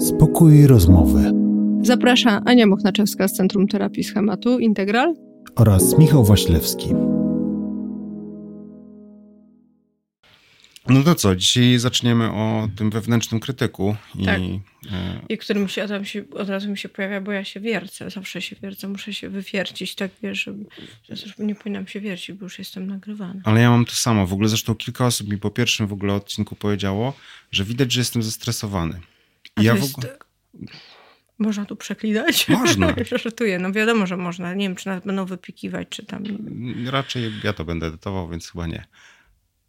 Spokój rozmowy. Zaprasza Ania Mochnaczewska z Centrum Terapii Schematu Integral oraz Michał Waślewski. No to co, dzisiaj zaczniemy o tym wewnętrznym krytyku. I, Tak. e, i który mi się, od, razu się, od razu mi się pojawia, bo ja się wiercę, zawsze się wiercę, muszę się wywiercić, tak wiesz, że, że już nie powinnam się wiercić, bo już jestem nagrywana. ale ja mam to samo. W ogóle zresztą kilka osób mi po pierwszym w ogóle odcinku powiedziało, że widać, że jestem zestresowany. A ja to w ogóle... Można tu przeklinać? Można. Żartuję, no wiadomo, że można. Nie wiem, czy nas będą wypikiwać, czy tam... Raczej ja to będę edytował, więc chyba nie.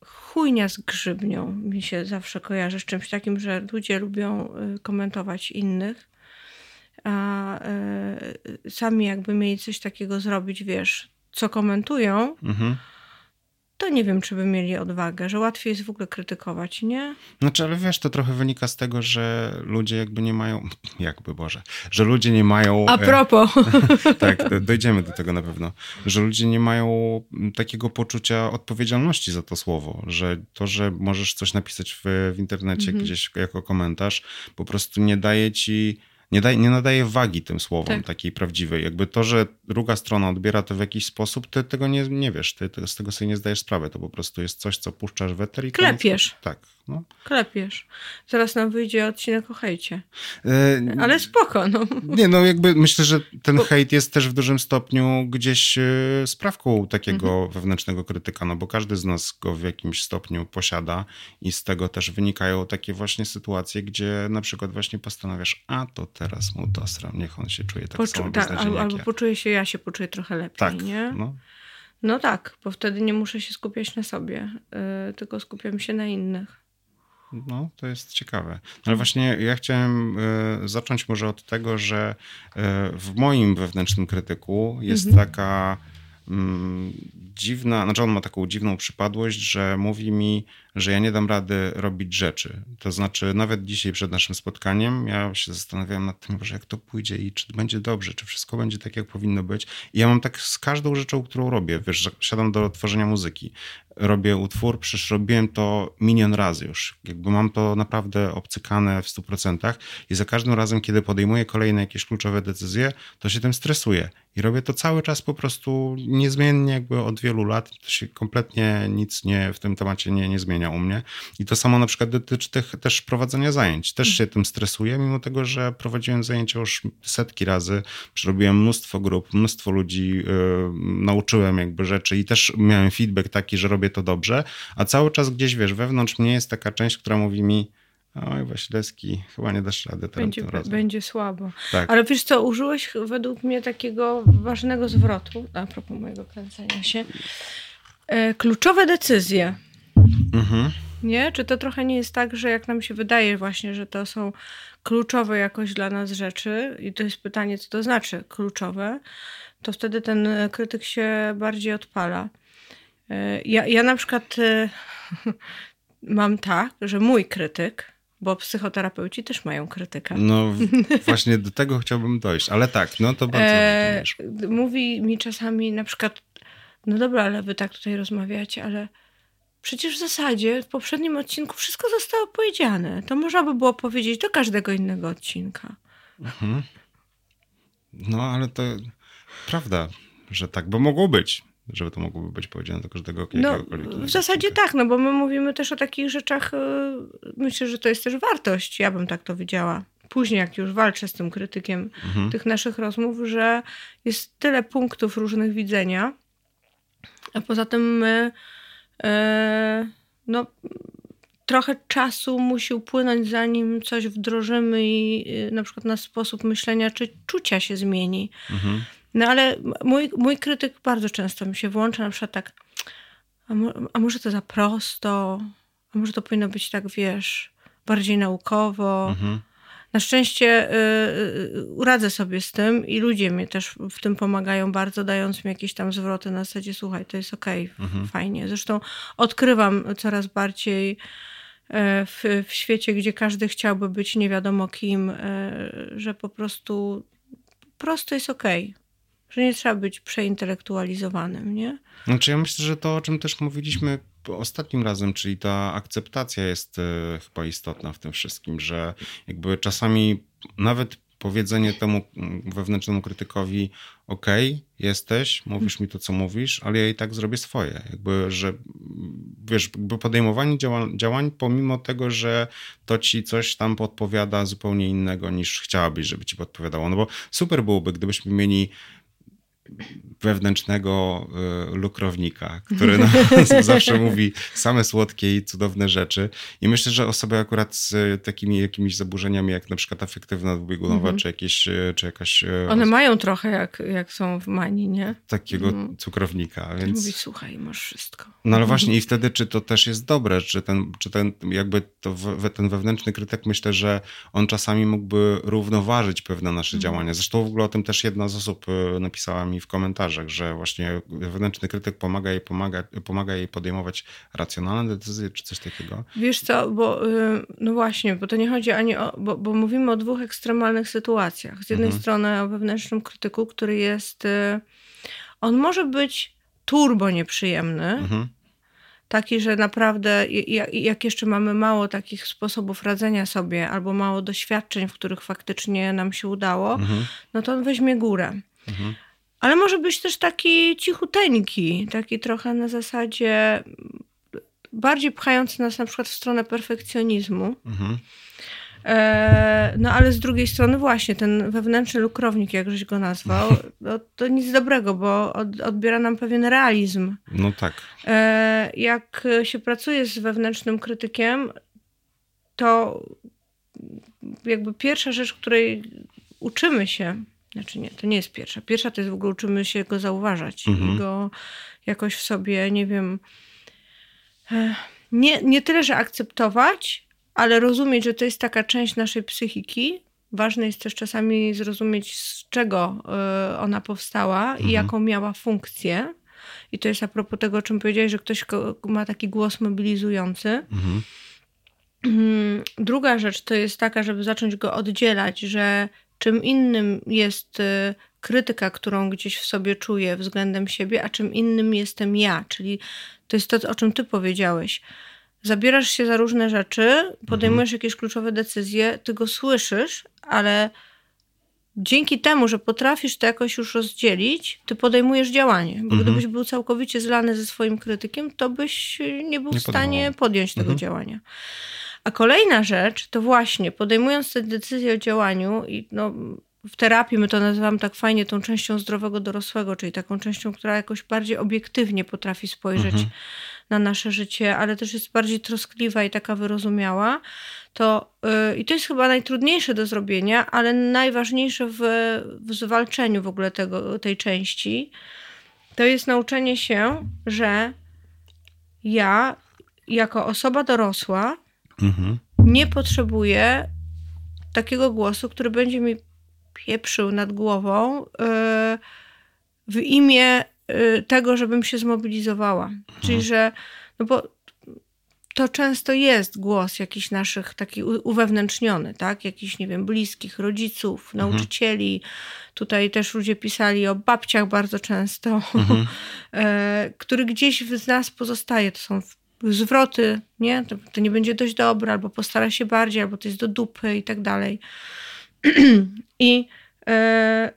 Chujnia z grzybnią mi się zawsze kojarzy z czymś takim, że ludzie lubią y, komentować innych, a y, sami jakby mieli coś takiego zrobić, wiesz, co komentują, Mhm. To nie wiem, czy by mieli odwagę, że łatwiej jest w ogóle krytykować, nie? Znaczy, ale wiesz, to trochę wynika z tego, że ludzie jakby nie mają, jakby Boże, że ludzie nie mają... A e, propos, tak, do- dojdziemy do tego na pewno, że ludzie nie mają takiego poczucia odpowiedzialności za to słowo, że to, że możesz coś napisać w, w internecie Mhm. gdzieś jako komentarz, po prostu nie daje ci, nie, nie nadaje wagi tym słowom Tak. takiej prawdziwej. Jakby to, że druga strona odbiera to w jakiś sposób, ty tego nie, nie wiesz, ty, ty z tego sobie nie zdajesz sprawy, to po prostu jest coś, co puszczasz w eter i koniec. Klepiesz. Tak, no. klepiesz. Zaraz nam wyjdzie odcinek o hejcie. E, Ale spoko, no. Nie, no jakby myślę, że ten Bo- hejt jest też w dużym stopniu gdzieś e, sprawką takiego Mhm. wewnętrznego krytyka, no bo każdy z nas go w jakimś stopniu posiada i z tego też wynikają takie właśnie sytuacje, gdzie na przykład właśnie postanawiasz, a to teraz mu dosram, niech on się czuje tak Poczu- samo beznadziejnie albo, albo ja. poczuję się, ja się poczuję trochę lepiej, Tak, nie? no. No tak, bo wtedy nie muszę się skupiać na sobie, yy, tylko skupiam się na innych. No, to jest ciekawe. Ale właśnie ja chciałem e, zacząć może od tego, że e, w moim wewnętrznym krytyku jest Mhm. taka mm, dziwna, znaczy on ma taką dziwną przypadłość, że mówi mi, że ja nie dam rady robić rzeczy. To znaczy nawet dzisiaj przed naszym spotkaniem ja się zastanawiałem nad tym, że jak to pójdzie i czy będzie dobrze, czy wszystko będzie tak, jak powinno być. I ja mam tak z każdą rzeczą, którą robię. Wiesz, siadam do tworzenia muzyki robię utwór, przecież robiłem to milion razy już. Jakby mam to naprawdę obcykane w 100% i za każdym razem, kiedy podejmuję kolejne jakieś kluczowe decyzje, to się tym stresuję. I robię to cały czas po prostu niezmiennie, jakby od wielu lat. To się kompletnie nic nie, w tym temacie nie, nie zmienia u mnie. I to samo na przykład dotyczy tych, też prowadzenia zajęć. Też się tym stresuję, mimo tego, że prowadziłem zajęcia już setki razy, przerobiłem mnóstwo grup, mnóstwo ludzi, yy, nauczyłem jakby rzeczy i też miałem feedback taki, że robię to dobrze, a cały czas gdzieś, wiesz, wewnątrz mnie jest taka część, która mówi mi oj Waślewski, chyba nie dasz rady teraz Będzie, będzie słabo. Tak. Ale wiesz co, użyłeś według mnie takiego ważnego zwrotu, a propos mojego kręcenia się, e, kluczowe decyzje. Mhm. Nie? Czy to trochę nie jest tak, że jak nam się wydaje właśnie, że to są kluczowe jakoś dla nas rzeczy i to jest pytanie, co to znaczy kluczowe, to wtedy ten e, krytyk się bardziej odpala. E, Ja, ja na przykład e, mam tak, że mój krytyk, bo psychoterapeuci też mają krytyka. No właśnie do tego chciałbym dojść, ale tak, no to bardzo E, mówi mi czasami na przykład, no dobra, ale wy tak tutaj rozmawiacie, ale przecież w zasadzie w poprzednim odcinku wszystko zostało powiedziane. To można by było powiedzieć do każdego innego odcinka. Mhm. No ale to prawda, że tak by mogło być, żeby to mogłoby być powiedziane do każdego No, w zasadzie odcinka. tak, no bo my mówimy też o takich rzeczach, y, myślę, że to jest też wartość, ja bym tak to widziała. Później, jak już walczę z tym krytykiem Mhm. tych naszych rozmów, że jest tyle punktów różnych widzenia, a poza tym my, no, trochę czasu musi upłynąć, zanim coś wdrożymy i y, na przykład nasz sposób myślenia czy czucia się zmieni. Mhm. No ale mój, mój krytyk bardzo często mi się włącza, na przykład tak, a, mo, a może to za prosto, a może to powinno być tak, wiesz, bardziej naukowo. Mhm. Na szczęście y, y, radzę sobie z tym i ludzie mi też w tym pomagają bardzo, dając mi jakieś tam zwroty na zasadzie, słuchaj, to jest okej, Mhm. fajnie. Zresztą odkrywam coraz bardziej e, w, w świecie, gdzie każdy chciałby być nie wiadomo kim, e, że po prostu prosto jest okej. Że nie trzeba być przeintelektualizowanym, nie? Znaczy ja myślę, że to, o czym też mówiliśmy ostatnim razem, czyli ta akceptacja jest e, chyba istotna w tym wszystkim, że jakby czasami nawet powiedzenie temu mm, wewnętrznemu krytykowi, ok, jesteś, mówisz mi to, co mówisz, ale ja i tak zrobię swoje. Jakby, że wiesz, jakby podejmowanie działań, działań, pomimo tego, że to ci coś tam podpowiada zupełnie innego niż chciałabyś, żeby ci podpowiadało. No bo super byłoby, gdybyśmy mieli wewnętrznego y, lukrownika, który nam zawsze mówi same słodkie i cudowne rzeczy. I myślę, że osoby akurat z takimi jakimiś zaburzeniami, jak na przykład afektywna dwubiegunowa, mm -hmm. czy, jakieś, y, czy jakaś... Y, One mają trochę jak, jak są w manii, nie? Takiego mm. cukrownika, więc... Mówi, słuchaj, masz wszystko. No ale właśnie i wtedy, czy to też jest dobre, czy ten, czy ten jakby to w, ten wewnętrzny krytyk, myślę, że on czasami mógłby równoważyć pewne nasze mm. działania. Zresztą w ogóle o tym też jedna z osób napisała mi w komentarzach, że właśnie wewnętrzny krytyk pomaga jej, pomaga, pomaga jej podejmować racjonalne decyzje, czy coś takiego? Wiesz co, bo y, no właśnie, bo to nie chodzi ani o, bo, bo mówimy o dwóch ekstremalnych sytuacjach. Z jednej mhm. strony o wewnętrznym krytyku, który jest, y, on może być turbo nieprzyjemny, mhm taki, że naprawdę jak jeszcze mamy mało takich sposobów radzenia sobie albo mało doświadczeń, w których faktycznie nam się udało, mhm. no to on weźmie górę. Mhm. Ale może być też taki cichuteńki, taki trochę na zasadzie bardziej pchający nas na przykład w stronę perfekcjonizmu. Mhm. E, no ale z drugiej strony właśnie ten wewnętrzny lukrownik, jak żeś go nazwał, no, to nic dobrego, bo od, odbiera nam pewien realizm. No tak. E, jak się pracuje z wewnętrznym krytykiem, to jakby pierwsza rzecz, której uczymy się, znaczy nie, to nie jest pierwsza. Pierwsza to jest w ogóle uczymy się go zauważać mhm. i go jakoś w sobie, nie wiem, e, nie, nie tyle, że akceptować, ale rozumieć, że to jest taka część naszej psychiki. Ważne jest też czasami zrozumieć, z czego e, ona powstała mhm. i jaką miała funkcję. I to jest a propos tego, o czym powiedziałeś, że ktoś ma taki głos mobilizujący. Mhm. Mm, druga rzecz to jest taka, żeby zacząć go oddzielać, że czym innym jest y, krytyka, którą gdzieś w sobie czuję względem siebie, a czym innym jestem ja. Czyli to jest to, o czym ty powiedziałeś. Zabierasz się za różne rzeczy, podejmujesz mhm. jakieś kluczowe decyzje, ty go słyszysz, ale dzięki temu, że potrafisz to jakoś już rozdzielić, ty podejmujesz działanie. Bo mhm. gdybyś był całkowicie zlany ze swoim krytykiem, to byś nie był nie w stanie podjąć tego mhm. działania. A kolejna rzecz to właśnie podejmując te decyzje o działaniu i no, w terapii my to nazywamy tak fajnie tą częścią zdrowego dorosłego, czyli taką częścią, która jakoś bardziej obiektywnie potrafi spojrzeć mhm. na nasze życie, ale też jest bardziej troskliwa i taka wyrozumiała. To, yy, I to jest chyba najtrudniejsze do zrobienia, ale najważniejsze w, w zwalczeniu w ogóle tego, tej części, to jest nauczenie się, że ja jako osoba dorosła Mhm. Nie potrzebuję takiego głosu, który będzie mi pieprzył nad głową yy, w imię yy, tego, żebym się zmobilizowała. Mhm. Czyli, że, no bo to często jest głos jakiś naszych taki uwewnętrzniony, tak? Jakiś, nie wiem, bliskich, rodziców, mhm. nauczycieli. Tutaj też ludzie pisali o babciach bardzo często, mhm. E, który gdzieś z nas pozostaje. To są zwroty, nie? To, to, nie będzie dość dobre, albo postara się bardziej, albo to jest do dupy i tak dalej. I e,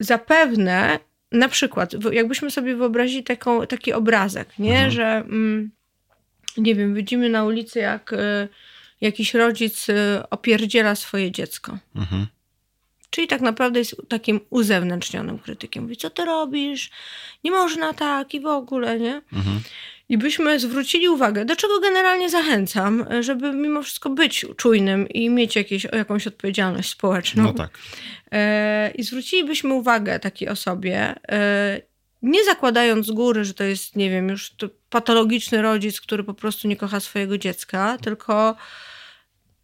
zapewne, na przykład, jakbyśmy sobie wyobrazili taką, taki obrazek, nie? Mhm. Że mm, nie wiem, widzimy na ulicy, jak e, jakiś rodzic e, opierdziela swoje dziecko. Mhm. Czyli tak naprawdę jest takim uzewnętrznionym krytykiem. Mówi, co ty robisz? Nie można tak i w ogóle, nie? Mhm i byśmy zwrócili uwagę, do czego generalnie zachęcam, żeby mimo wszystko być czujnym i mieć jakieś, jakąś odpowiedzialność społeczną. No tak. E, I zwrócilibyśmy uwagę takiej osobie, e, nie zakładając z góry, że to jest, nie wiem, już patologiczny rodzic, który po prostu nie kocha swojego dziecka, tylko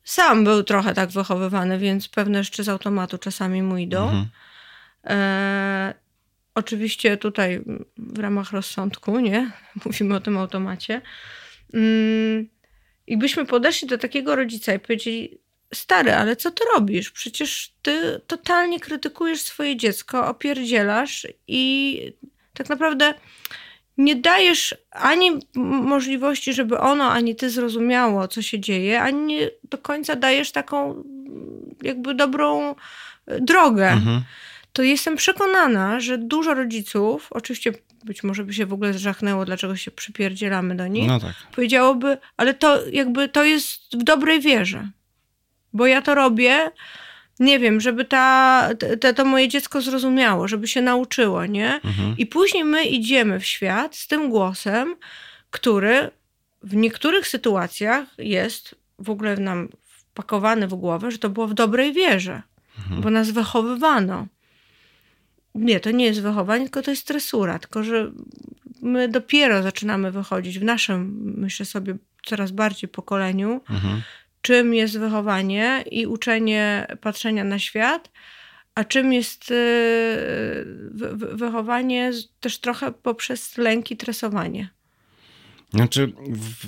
sam był trochę tak wychowywany, więc pewne rzeczy z automatu czasami mu idą. Mhm. Oczywiście tutaj w ramach rozsądku, nie? Mówimy o tym automacie. Mm, I byśmy podeszli do takiego rodzica i powiedzieli: Stary, ale co ty robisz? Przecież ty totalnie krytykujesz swoje dziecko, opierdzielasz i tak naprawdę nie dajesz ani możliwości, żeby ono, ani ty zrozumiało, co się dzieje, ani nie do końca dajesz taką jakby dobrą e, drogę. Mhm. To jestem przekonana, że dużo rodziców, oczywiście być może by się w ogóle zżachnęło, dlaczego się przypierdzielamy do nich, no tak. powiedziałoby, ale to jakby to jest w dobrej wierze. Bo ja to robię, nie wiem, żeby ta, te, to moje dziecko zrozumiało, żeby się nauczyło, nie? Mhm. I później my idziemy w świat z tym głosem, który w niektórych sytuacjach jest w ogóle nam wpakowany w głowę, że to było w dobrej wierze, mhm. bo nas wychowywano. Nie, to nie jest wychowanie, tylko to jest stresura, tylko że my dopiero zaczynamy wychodzić w naszym, myślę sobie, coraz bardziej pokoleniu, mhm czym jest wychowanie i uczenie patrzenia na świat, a czym jest y, wychowanie też trochę poprzez lęk i tresowanie. Znaczy,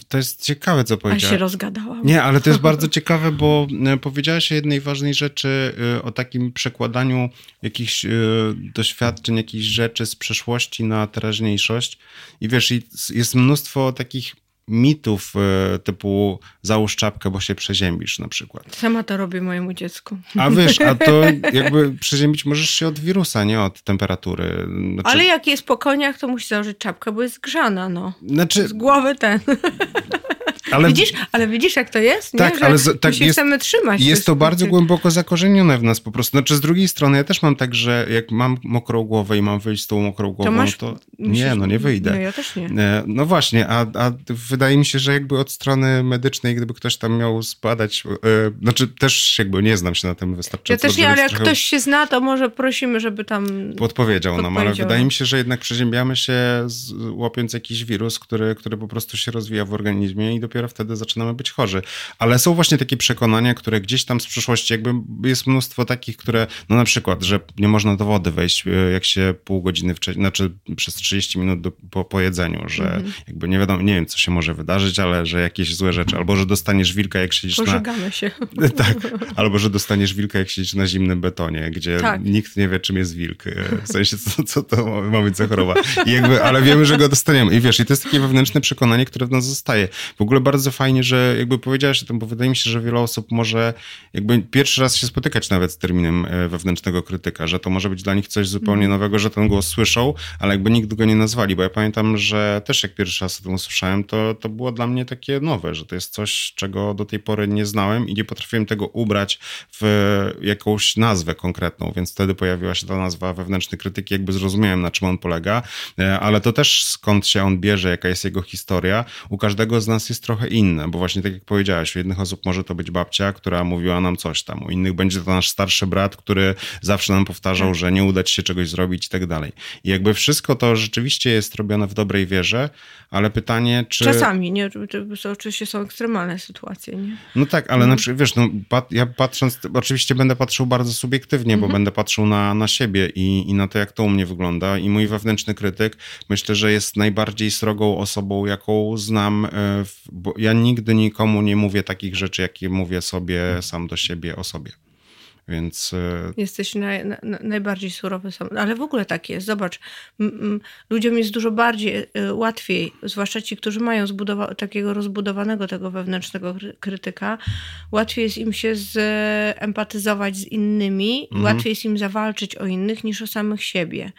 to jest ciekawe, co powiedziałaś. A się rozgadałam. Nie, ale to jest bardzo ciekawe, bo e, powiedziałaś o jednej ważnej rzeczy, e, o takim przekładaniu jakichś e, doświadczeń, jakichś rzeczy z przeszłości na teraźniejszość. I wiesz, jest mnóstwo takich mitów e, typu załóż czapkę, bo się przeziębisz na przykład. Sama to robię mojemu dziecku. A wiesz, a to jakby przeziębić możesz się od wirusa, nie od temperatury. Znaczy... Ale jak jest po koniach, to musi założyć czapkę, bo jest grzana, no. Znaczy... Z głowy ten. Ale... Widzisz, ale widzisz, jak to jest? Tak, nie? ale z, tak jest, chcemy trzymać. Jest to bardzo głęboko zakorzenione w nas po prostu. Znaczy z drugiej strony ja też mam tak, że jak mam mokrą głowę i mam wyjść z tą mokrą głową, to, masz... to... nie, no nie wyjdę. No ja też nie. E, no właśnie, a, a wydaje mi się, że jakby od strony medycznej, gdyby ktoś tam miał spadać, yy, znaczy też jakby nie znam się na tym wystarczająco. Ja też nie, ale jak trochę... ktoś się zna, to może prosimy, żeby tam podpowiedział nam, ale wydaje mi się, że jednak przeziębiamy się z, łapiąc jakiś wirus, który, który po prostu się rozwija w organizmie i dopiero wtedy zaczynamy być chorzy. Ale są właśnie takie przekonania, które gdzieś tam z przyszłości, jakby jest mnóstwo takich, które, no na przykład, że nie można do wody wejść, e, jak się pół godziny wcześniej, znaczy przez 30 minut do, po, po jedzeniu, że mhm. jakby nie wiadomo, nie wiem, co się może wydarzyć, ale że jakieś złe rzeczy, albo że dostaniesz wilka, jak siedzisz Pożegamy na... się. tak, albo że dostaniesz wilka, jak siedzisz na zimnym betonie, gdzie tak. nikt nie wie, czym jest wilk. E, w sensie, co, co to ma być za choroba. I jakby, ale wiemy, że go dostaniemy. I wiesz, i to jest takie wewnętrzne przekonanie, które w nas zostaje. W ogóle bardzo fajnie, że jakby powiedziałeś o tym, bo wydaje mi się, że wiele osób może jakby pierwszy raz się spotykać nawet z terminem e, wewnętrznego krytyka, że to może być dla nich coś zupełnie mhm. nowego, że ten głos słyszą, ale jakby nigdy go nie nazwali, bo ja pamiętam, że też jak pierwszy raz o tym usłyszałem, to, to było dla mnie takie nowe, że to jest coś, czego do tej pory nie znałem i nie potrafiłem tego ubrać w jakąś nazwę konkretną, więc wtedy pojawiła się ta nazwa wewnętrzny krytyk, jakby zrozumiałem, na czym on polega, e, ale to też skąd się on bierze, jaka jest jego historia, u każdego z nas jest trochę inne, bo właśnie tak jak powiedziałaś, u jednych osób może to być babcia, która mówiła nam coś tam, u innych będzie to nasz starszy brat, który zawsze nam powtarzał, tak. że nie uda ci się czegoś zrobić i tak dalej. I jakby wszystko to rzeczywiście jest robione w dobrej wierze, ale pytanie, czy... Czasami, nie? To oczywiście są ekstremalne sytuacje, nie? No tak, ale mhm. na przykład, wiesz, no, pat, ja patrząc, oczywiście będę patrzył bardzo subiektywnie, bo mhm. będę patrzył na, na siebie i, i na to, jak to u mnie wygląda i mój wewnętrzny krytyk myślę, że jest najbardziej srogą osobą, jaką znam, e, bo ja nigdy nikomu nie mówię takich rzeczy, jakie mówię sobie sam do siebie o sobie. Więc... E, Jesteś naj, na, najbardziej surowy sam. Ale w ogóle tak jest. Zobacz, ludziom jest dużo bardziej e, łatwiej, zwłaszcza ci, którzy mają takiego rozbudowanego tego wewnętrznego krytyka, łatwiej jest im się zempatyzować z innymi, mhm. łatwiej jest im zawalczyć o innych niż o samych siebie.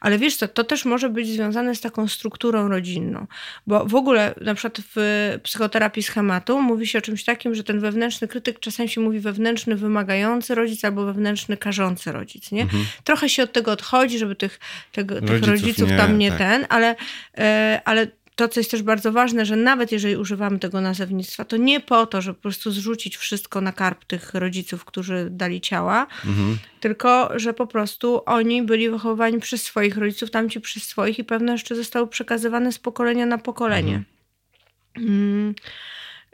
Ale wiesz co, to też może być związane z taką strukturą rodzinną. Bo w ogóle na przykład w psychoterapii schematu mówi się o czymś takim, że ten wewnętrzny krytyk czasem się mówi wewnętrzny, wymagający rodzic, rodzic albo wewnętrzny karzący rodzic, nie? Mhm. Trochę się od tego odchodzi, żeby tych, tego, rodziców, tych rodziców nie, tam nie tak. ten, ale, e, ale to, co jest też bardzo ważne, że nawet jeżeli używamy tego nazewnictwa, to nie po to, żeby po prostu zrzucić wszystko na karp tych rodziców, którzy dali ciała, mhm. tylko że po prostu oni byli wychowani przez swoich rodziców, tamci przez swoich i pewne jeszcze zostały przekazywane z pokolenia na pokolenie. Mhm. Mm.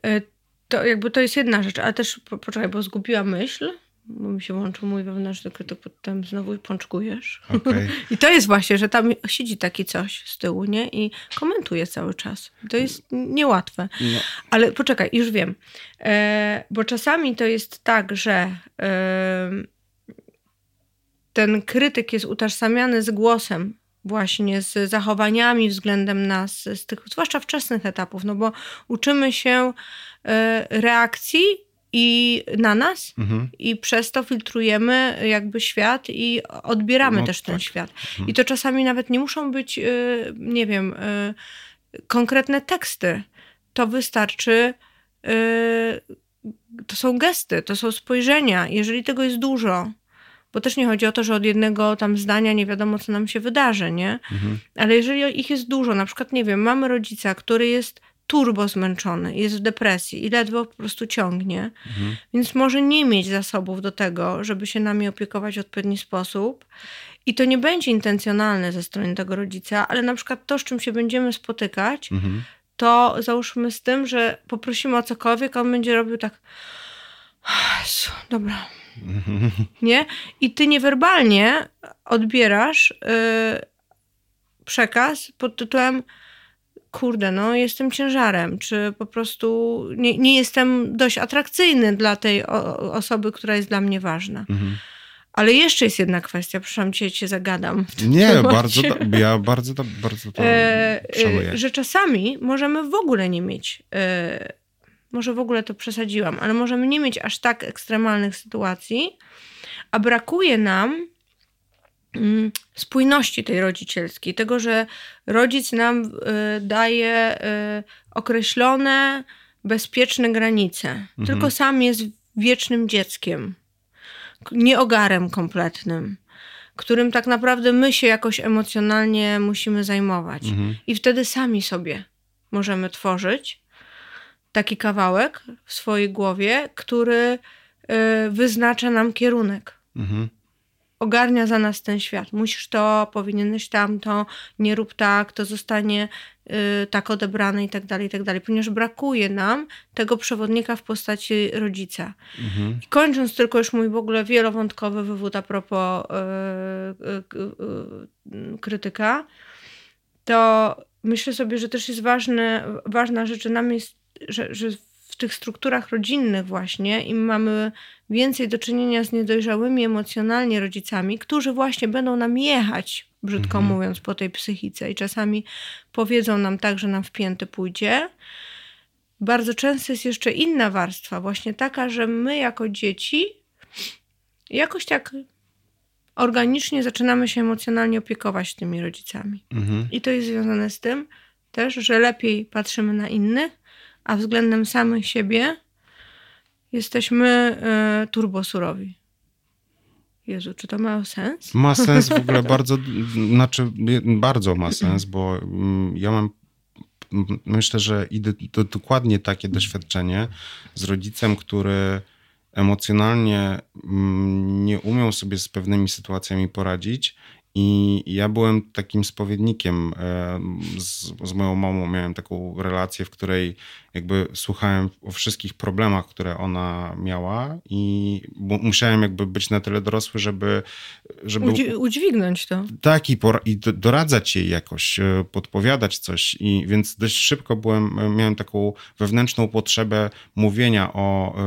E, to jakby to jest jedna rzecz, ale też, poczekaj, bo zgubiła myśl bo mi się łączył mój wewnętrzny krytyk, potem znowu pączkujesz. Okay. I to jest właśnie, że tam siedzi taki coś z tyłu, nie? I komentuje cały czas. To jest niełatwe. No. Ale poczekaj, już wiem. E, bo czasami to jest tak, że e, ten krytyk jest utożsamiany z głosem właśnie z zachowaniami względem nas, z tych zwłaszcza wczesnych etapów, no bo uczymy się e, reakcji i na nas Mhm. i przez to filtrujemy jakby świat i odbieramy No też ten tak. świat. Mhm. I to czasami nawet nie muszą być, y, nie wiem, y, konkretne teksty. To wystarczy, y, to są gesty, to są spojrzenia. Jeżeli tego jest dużo, bo też nie chodzi o to, że od jednego tam zdania nie wiadomo, co nam się wydarzy, nie? Mhm. Ale jeżeli ich jest dużo, na przykład, nie wiem, mamy rodzica, który jest turbo zmęczony, jest w depresji i ledwo po prostu ciągnie, Mhm. więc może nie mieć zasobów do tego, żeby się nami opiekować w odpowiedni sposób. I to nie będzie intencjonalne ze strony tego rodzica, ale na przykład to, z czym się będziemy spotykać, Mhm. to załóżmy z tym, że poprosimy o cokolwiek, a on będzie robił tak. Jezu, dobra. Mhm. Nie? I ty niewerbalnie odbierasz yy, przekaz pod tytułem kurde, no jestem ciężarem, czy po prostu nie, nie jestem dość atrakcyjny dla tej o, osoby, która jest dla mnie ważna. Mhm. Ale jeszcze jest jedna kwestia, przepraszam cię, cię zagadam. Nie, temacie. bardzo, do, ja bardzo, do, bardzo to E, szanuję. e, że czasami możemy w ogóle nie mieć, e, może w ogóle to przesadziłam, ale możemy nie mieć aż tak ekstremalnych sytuacji, a brakuje nam spójności tej rodzicielskiej, tego, że rodzic nam e, daje e, określone, bezpieczne granice, tylko sam jest wiecznym dzieckiem, nieogarem kompletnym którym tak naprawdę my się jakoś emocjonalnie musimy zajmować. Mhm. I wtedy sami sobie możemy tworzyć taki kawałek w swojej głowie, który y, wyznacza nam kierunek. Mhm. Ogarnia za nas ten świat. Musisz to, powinieneś tamto, nie rób tak, to zostanie y, tak odebrane i tak dalej, i tak dalej. Ponieważ brakuje nam tego przewodnika w postaci rodzica. Mhm. I kończąc tylko już mój w ogóle wielowątkowy wywód a propos y, y, y, y, krytyka, to myślę sobie, że też jest ważne, ważna rzecz, że nam jest, że, że w tych strukturach rodzinnych właśnie im mamy więcej do czynienia z niedojrzałymi emocjonalnie rodzicami, którzy właśnie będą nam jechać, brzydko Mhm. mówiąc, po tej psychice i czasami powiedzą nam tak, że nam wpięty pójdzie. Bardzo często jest jeszcze inna warstwa, właśnie taka, że my jako dzieci jakoś tak organicznie zaczynamy się emocjonalnie opiekować tymi rodzicami. Mhm. I to jest związane z tym też, że lepiej patrzymy na innych, a względem samych siebie jesteśmy e, turbosurowi. Jezu, czy to ma sens? Ma sens w ogóle bardzo, znaczy bardzo ma sens, bo mm, ja mam myślę, że idę to dokładnie takie doświadczenie z rodzicem, który emocjonalnie mm, nie umiał sobie z pewnymi sytuacjami poradzić. I ja byłem takim spowiednikiem. Z, z moją mamą miałem taką relację, w której jakby słuchałem o wszystkich problemach, które ona miała, i musiałem jakby być na tyle dorosły, żeby. żeby Udzi- udźwignąć to. tak, i, i do- doradzać jej jakoś, e, podpowiadać coś. I więc dość szybko byłem, miałem taką wewnętrzną potrzebę mówienia o, e,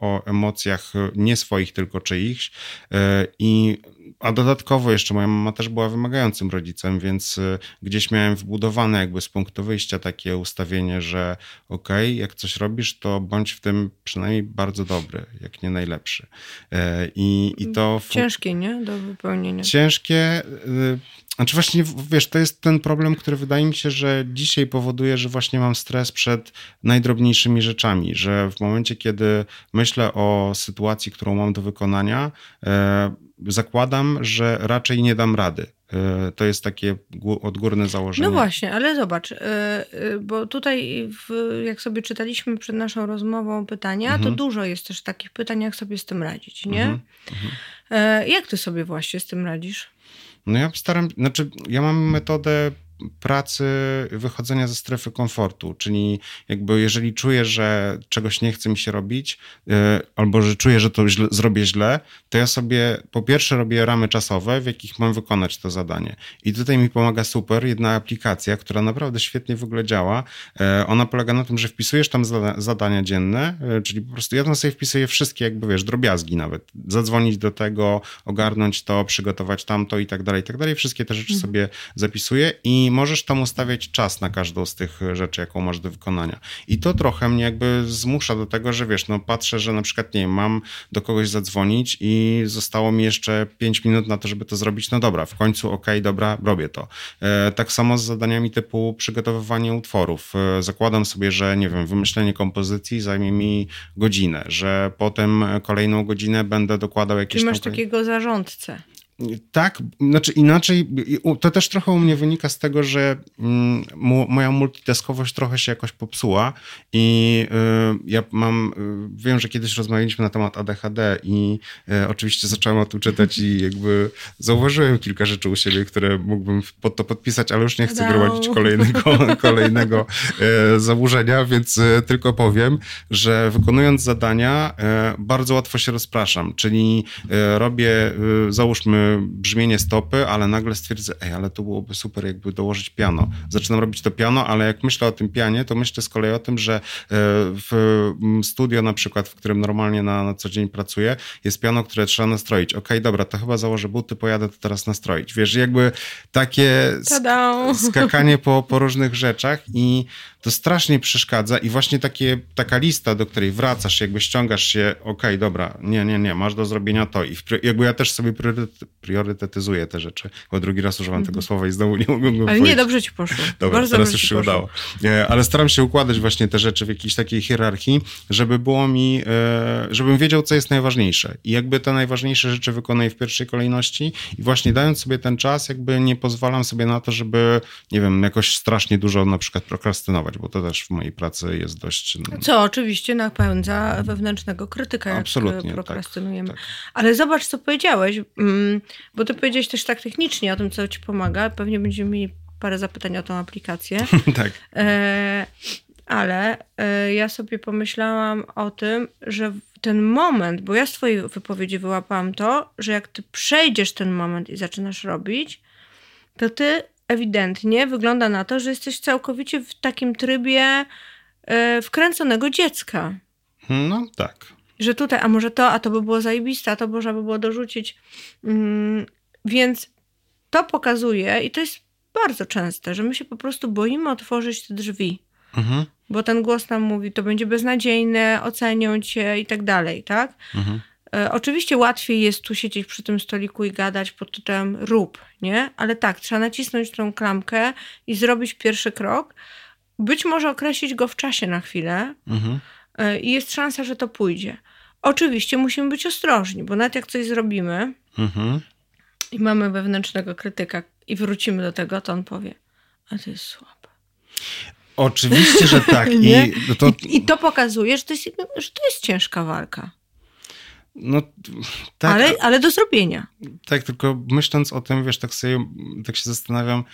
o emocjach e, nie swoich, tylko czyichś. I a dodatkowo jeszcze moja mama też była wymagającym rodzicem, więc e, gdzieś miałem wbudowane jakby z punktu wyjścia takie ustawienie, że okej, jak coś robisz, to bądź w tym przynajmniej bardzo dobry, jak nie najlepszy. E, I, i to... Ciężkie, nie? Do wypełnienia. ciężkie. y, Znaczy właśnie, wiesz, to jest ten problem, który wydaje mi się, że dzisiaj powoduje, że właśnie mam stres przed najdrobniejszymi rzeczami, że w momencie, kiedy myślę o sytuacji, którą mam do wykonania, e, zakładam, że raczej nie dam rady. E, To jest takie gó- odgórne założenie. No właśnie, ale zobacz, y, y, bo tutaj w, jak sobie czytaliśmy przed naszą rozmową pytania, Mhm. to dużo jest też takich pytań, jak sobie z tym radzić, nie? Mhm. E, Jak ty sobie właśnie z tym radzisz? No ja staram, znaczy ja mam metodę pracy wychodzenia ze strefy komfortu, czyli jakby jeżeli czuję, że czegoś nie chce mi się robić, e, albo że czuję, że to źle, zrobię źle, to ja sobie po pierwsze robię ramy czasowe, w jakich mam wykonać to zadanie. I tutaj mi pomaga super jedna aplikacja, która naprawdę świetnie w ogóle działa. E, ona polega na tym, że wpisujesz tam zadania dzienne, e, czyli po prostu ja tam sobie wpisuję wszystkie jakby wiesz, drobiazgi nawet. Zadzwonić do tego, ogarnąć to, przygotować tamto i tak dalej, i tak dalej. Wszystkie te rzeczy mhm. sobie zapisuję i możesz tam ustawiać czas na każdą z tych rzeczy, jaką masz do wykonania. I to trochę mnie jakby zmusza do tego, że wiesz, no patrzę, że na przykład, nie wiem, mam do kogoś zadzwonić i zostało mi jeszcze 5 minut na to, żeby to zrobić. No dobra, w końcu okej, okay, dobra, robię to. E, tak samo z zadaniami typu przygotowywanie utworów. E, zakładam sobie, że nie wiem, wymyślenie kompozycji zajmie mi godzinę, że potem kolejną godzinę będę dokładał jakieś... Ty masz takiego zarządcę. Tak, znaczy inaczej, to też trochę u mnie wynika z tego, że mm, moja multitaskowość trochę się jakoś popsuła i y, ja mam, y, wiem, że kiedyś rozmawialiśmy na temat ADHD i y, oczywiście zacząłem o tym czytać i jakby zauważyłem kilka rzeczy u siebie, które mógłbym pod to podpisać, ale już nie chcę gromadzić kolejnego, kolejnego zaburzenia, więc tylko powiem, że wykonując zadania bardzo łatwo się rozpraszam, czyli robię, załóżmy brzmienie stopy, ale nagle stwierdzę, ej, ale to byłoby super, jakby dołożyć piano. Zaczynam robić to piano, ale jak myślę o tym pianie, to myślę z kolei o tym, że e, w studio na przykład, w którym normalnie na, na co dzień pracuję, jest piano, które trzeba nastroić. Okej, okay, dobra, to chyba założę buty, pojadę to teraz nastroić. Wiesz, jakby takie sk skakanie po, po różnych rzeczach i to strasznie przeszkadza i właśnie takie, taka lista, do której wracasz, jakby ściągasz się, okej, okay, dobra, nie, nie, nie, masz do zrobienia to i jakby ja też sobie priorytetyzuję te rzeczy, bo drugi raz używam tego mhm. słowa i znowu nie mogę go Ale powiedzieć. nie, dobrze ci poszło. Dobra, Bardzo teraz już się udało. Ale staram się układać właśnie te rzeczy w jakiejś takiej hierarchii, żeby było mi, e, żebym wiedział, co jest najważniejsze i jakby te najważniejsze rzeczy wykonuję w pierwszej kolejności i właśnie dając sobie ten czas, jakby nie pozwalam sobie na to, żeby, nie wiem, jakoś strasznie dużo na przykład prokrastynować bo to też w mojej pracy jest dość... Co oczywiście napędza wewnętrznego krytyka, jak Absolutnie, prokrastynujemy. Tak, tak. Ale zobacz, co powiedziałeś, mm, bo ty powiedziałeś też tak technicznie o tym, co ci pomaga. Pewnie będziemy mieli parę zapytań o tą aplikację. tak. E, ale e, ja sobie pomyślałam o tym, że ten moment, bo ja z twojej wypowiedzi wyłapałam to, że jak ty przejdziesz ten moment i zaczynasz robić, to ty ewidentnie wygląda na to, że jesteś całkowicie w takim trybie e, wkręconego dziecka. No tak. Że tutaj, a może to, a to by było zajebiste, a to można by było dorzucić. Mm, więc to pokazuje, i to jest bardzo częste, że my się po prostu boimy otworzyć te drzwi. Mhm. Bo ten głos nam mówi, to będzie beznadziejne, ocenią cię i tak dalej, tak? Mhm. E, oczywiście łatwiej jest tu siedzieć przy tym stoliku i gadać pod tytułem rób, nie? Ale tak, trzeba nacisnąć tą klamkę i zrobić pierwszy krok. Być może określić go w czasie na chwilę mhm. E, i jest szansa, że to pójdzie. Oczywiście musimy być ostrożni, bo nawet jak coś zrobimy mhm. i mamy wewnętrznego krytyka i wrócimy do tego, to on powie, a to jest słabe. Oczywiście, że tak. I, to... I, I, to pokazuje, że to, jest, że to jest ciężka walka. No, tak, ale, ale do zrobienia. Tak, tylko myśląc o tym, wiesz, tak sobie tak się zastanawiam,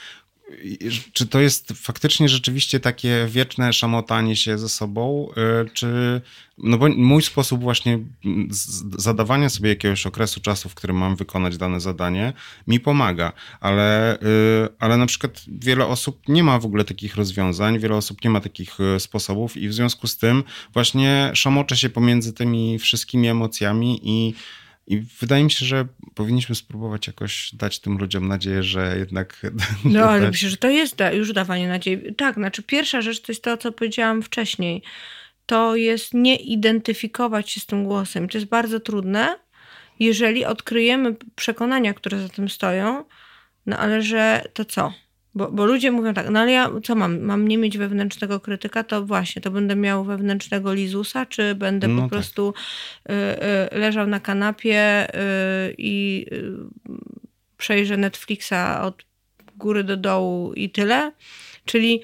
czy to jest faktycznie rzeczywiście takie wieczne szamotanie się ze sobą, y, czy no bo mój sposób właśnie zadawania sobie jakiegoś okresu czasu, w którym mam wykonać dane zadanie, mi pomaga, ale, y, ale na przykład wiele osób nie ma w ogóle takich rozwiązań, wiele osób nie ma takich y, sposobów i w związku z tym właśnie szamoczę się pomiędzy tymi wszystkimi emocjami i i wydaje mi się, że powinniśmy spróbować jakoś dać tym ludziom nadzieję, że jednak. No, ale myślę, że to jest już dawanie nadziei. Tak, znaczy pierwsza rzecz to jest to, co powiedziałam wcześniej. To jest nie identyfikować się z tym głosem. To jest bardzo trudne, jeżeli odkryjemy przekonania, które za tym stoją, no ale że to co? Bo, bo ludzie mówią tak, no ale ja co mam? Mam nie mieć wewnętrznego krytyka? To właśnie, to będę miał wewnętrznego lizusa, czy będę no po tak. prostu y, y, leżał na kanapie y, i y, przejrzę Netflixa od góry do dołu i tyle? Czyli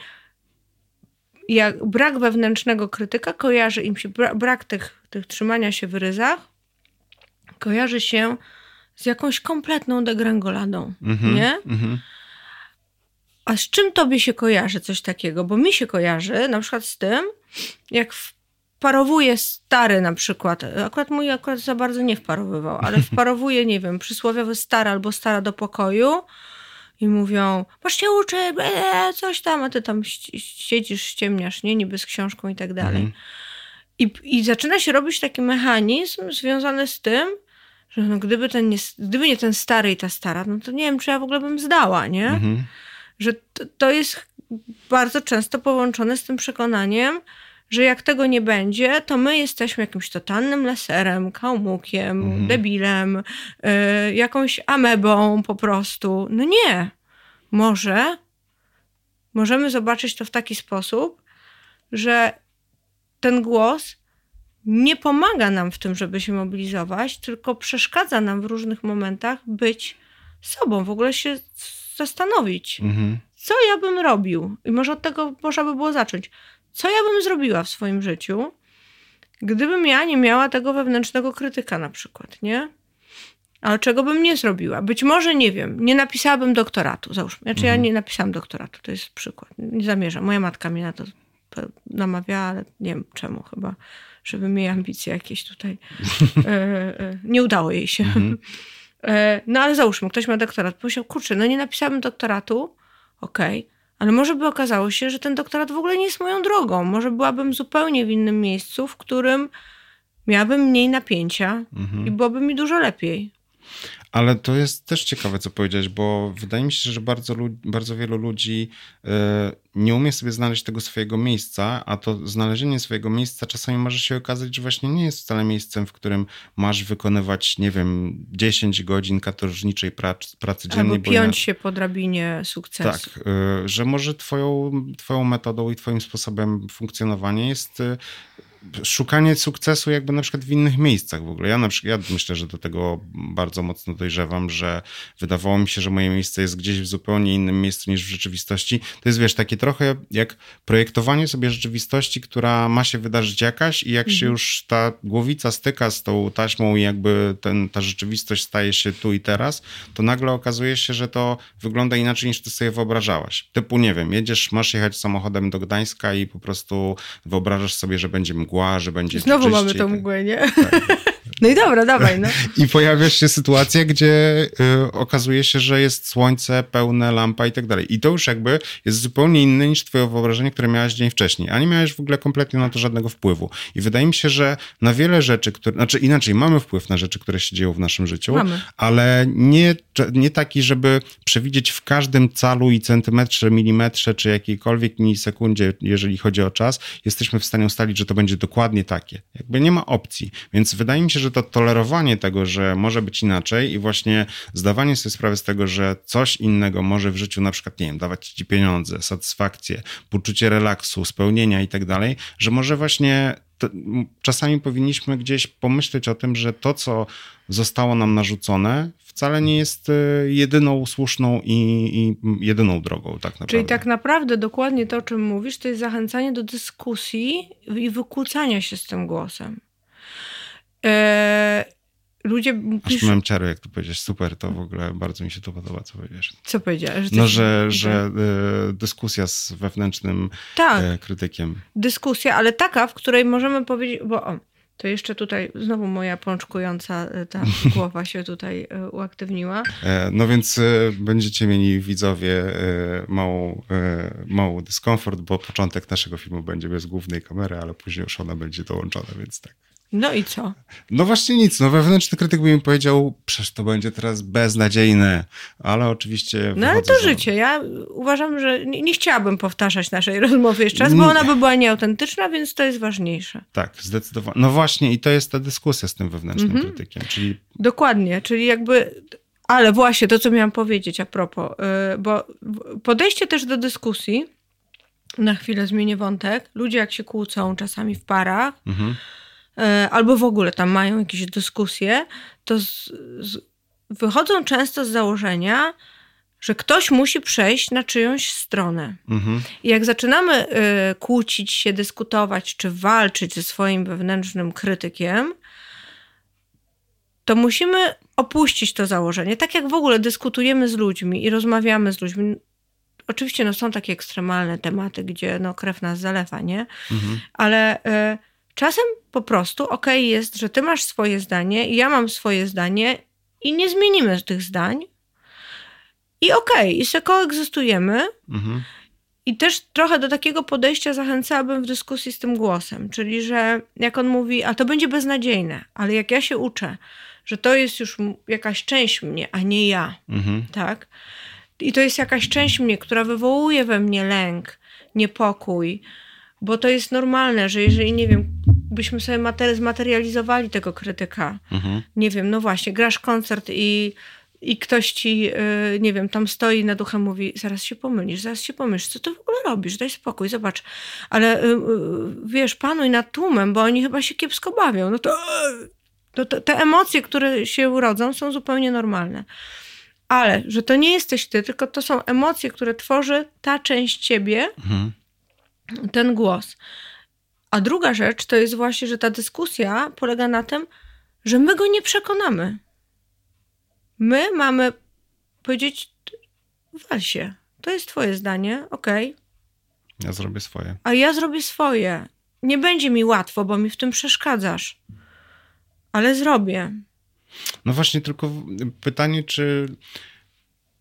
jak brak wewnętrznego krytyka kojarzy im się, brak tych, tych trzymania się w ryzach, kojarzy się z jakąś kompletną degrangoladą, mm -hmm, nie? Mm -hmm. A z czym tobie się kojarzy coś takiego? Bo mi się kojarzy na przykład z tym, jak wparowuje stary na przykład, akurat mój akurat za bardzo nie wparowywał, ale wparowuje, nie wiem, przysłowiowy stary albo stara do pokoju i mówią, masz się uczy, coś tam, a ty tam siedzisz, ściemniasz, nie, niby z książką i tak dalej. Mhm. I, I zaczyna się robić taki mechanizm związany z tym, że no gdyby, ten nie, gdyby nie ten stary i ta stara, no to nie wiem, czy ja w ogóle bym zdała, nie? Mhm. Że to, to jest bardzo często połączone z tym przekonaniem, że jak tego nie będzie, to my jesteśmy jakimś totalnym laserem, kałmukiem, mhm. debilem, y, jakąś amebą po prostu. No nie. Może możemy zobaczyć to w taki sposób, że ten głos nie pomaga nam w tym, żeby się mobilizować, tylko przeszkadza nam w różnych momentach być sobą, w ogóle się zastanowić, mhm. co ja bym robił. I może od tego można by było zacząć. Co ja bym zrobiła w swoim życiu, gdybym ja nie miała tego wewnętrznego krytyka na przykład, nie? Ale czego bym nie zrobiła? Być może, nie wiem, nie napisałabym doktoratu, załóżmy. Znaczy mhm. ja nie napisałam doktoratu, to jest przykład. Nie zamierzam. Moja matka mnie na to namawiała, ale nie wiem czemu chyba, żeby mieć ambicje jakieś tutaj. E, e, nie udało jej się. Mhm. E, no ale załóżmy, ktoś ma doktorat. Powiedział, kurczę, no nie napisałabym doktoratu, okej, okay ale może by okazało się, że ten doktorat w ogóle nie jest moją drogą. Może byłabym zupełnie w innym miejscu, w którym miałabym mniej napięcia mhm. i byłoby mi dużo lepiej. Ale to jest też ciekawe, co powiedziałeś, bo wydaje mi się, że bardzo, bardzo wielu ludzi e, nie umie sobie znaleźć tego swojego miejsca, a to znalezienie swojego miejsca czasami może się okazać, że właśnie nie jest wcale miejscem, w którym masz wykonywać, nie wiem, 10 godzin katorżniczej pracy, pracy dziennie. Albo piąć się po drabinie sukcesu. Tak, e, że może twoją, twoją metodą i twoim sposobem funkcjonowania jest e, szukanie sukcesu jakby na przykład w innych miejscach w ogóle. Ja na przykład, ja myślę, że do tego bardzo mocno dojrzewam, że wydawało mi się, że moje miejsce jest gdzieś w zupełnie innym miejscu niż w rzeczywistości. To jest, wiesz, takie trochę jak projektowanie sobie rzeczywistości, która ma się wydarzyć jakaś i jak mhm. się już ta głowica styka z tą taśmą i jakby ten, ta rzeczywistość staje się tu i teraz, to nagle okazuje się, że to wygląda inaczej niż ty sobie wyobrażałaś. Typu, nie wiem, jedziesz, masz jechać samochodem do Gdańska i po prostu wyobrażasz sobie, że będzie mgła, że będzie Znowu mamy tą mgłę, nie? Tak. No i dobra, dawaj. No. I pojawia się sytuacja, gdzie y, okazuje się, że jest słońce, pełne lampa i tak dalej. I to już jakby jest zupełnie inne niż twoje wyobrażenie, które miałaś dzień wcześniej, a nie miałeś w ogóle kompletnie na to żadnego wpływu. I wydaje mi się, że na wiele rzeczy, które, znaczy inaczej, mamy wpływ na rzeczy, które się dzieją w naszym życiu, mamy. ale nie, nie taki, żeby przewidzieć w każdym calu i centymetrze, milimetrze, czy jakiejkolwiek milisekundzie, jeżeli chodzi o czas, jesteśmy w stanie ustalić, że to będzie dokładnie takie. Jakby nie ma opcji. Więc wydaje mi się, że to tolerowanie tego, że może być inaczej i właśnie zdawanie sobie sprawy z tego, że coś innego może w życiu na przykład, nie wiem, dawać ci pieniądze, satysfakcję, poczucie relaksu, spełnienia i tak dalej, że może właśnie to, czasami powinniśmy gdzieś pomyśleć o tym, że to, co zostało nam narzucone, wcale nie jest e, jedyną słuszną i, i, jedyną drogą, tak naprawdę. Czyli tak naprawdę dokładnie to, o czym mówisz, to jest zachęcanie do dyskusji i wykłócania się z tym głosem. E, ludzie... Aż miałem ciary, jak to powiedziesz. Super, to w ogóle bardzo mi się to podoba, co powiedziesz. Co powiedziałeś? No, że, że y, dyskusja z wewnętrznym tak. y, krytykiem. Dyskusja, ale taka, w której możemy powiedzieć, bo o, to jeszcze tutaj znowu moja pączkująca ta głowa się tutaj uaktywniła. No więc będziecie mieli widzowie małą, małą dyskomfort, bo początek naszego filmu będzie bez głównej kamery, ale później już ona będzie dołączona, więc tak. No i co? No właśnie nic. No wewnętrzny krytyk by mi powiedział, przecież to będzie teraz beznadziejne, ale oczywiście... No ale to życie. Ja uważam, że nie, nie, chciałabym powtarzać naszej rozmowy jeszcze raz, bo ona by była nieautentyczna, więc to jest ważniejsze. Tak, zdecydowanie. No właśnie i to jest ta dyskusja z tym wewnętrznym mhm. krytykiem, czyli... Dokładnie, czyli jakby... Ale właśnie to, co miałam powiedzieć a propos, yy, bo podejście też do dyskusji, na chwilę zmienię wątek, ludzie jak się kłócą czasami w parach, mhm albo w ogóle tam mają jakieś dyskusje, to z, z, wychodzą często z założenia, że ktoś musi przejść na czyjąś stronę. Mhm. I jak zaczynamy y, kłócić się, dyskutować czy walczyć ze swoim wewnętrznym krytykiem, to musimy opuścić to założenie. Tak jak w ogóle dyskutujemy z ludźmi i rozmawiamy z ludźmi, oczywiście no, są takie ekstremalne tematy, gdzie no, krew nas zalewa, nie? Mhm. Ale y, czasem po prostu okej jest, że ty masz swoje zdanie i ja mam swoje zdanie i nie zmienimy tych zdań. I okej, i se koegzystujemy. Mhm. I też trochę do takiego podejścia zachęcałabym w dyskusji z tym głosem, czyli że jak on mówi, a to będzie beznadziejne, ale jak ja się uczę, że to jest już jakaś część mnie, a nie ja, Mhm. tak? I to jest jakaś część mnie, która wywołuje we mnie lęk, niepokój, bo to jest normalne, że jeżeli, nie wiem, byśmy sobie mater- zmaterializowali tego krytyka, Mhm. nie wiem, no właśnie, grasz koncert i, i ktoś ci, yy, nie wiem, tam stoi nad uchem, mówi, zaraz się pomylisz, zaraz się pomylisz, co ty w ogóle robisz, daj spokój, zobacz, ale yy, yy, wiesz, panuj nad tłumem, bo oni chyba się kiepsko bawią, no to, to, to te emocje, które się urodzą są zupełnie normalne. Ale, że to nie jesteś ty, tylko to są emocje, które tworzy ta część ciebie, Mhm. Ten głos. A druga rzecz to jest właśnie, że ta dyskusja polega na tym, że my go nie przekonamy. My mamy powiedzieć, wal się, to jest twoje zdanie, okej, Ja zrobię swoje. a ja zrobię swoje. Nie będzie mi łatwo, bo mi w tym przeszkadzasz. Ale zrobię. No właśnie, tylko pytanie, czy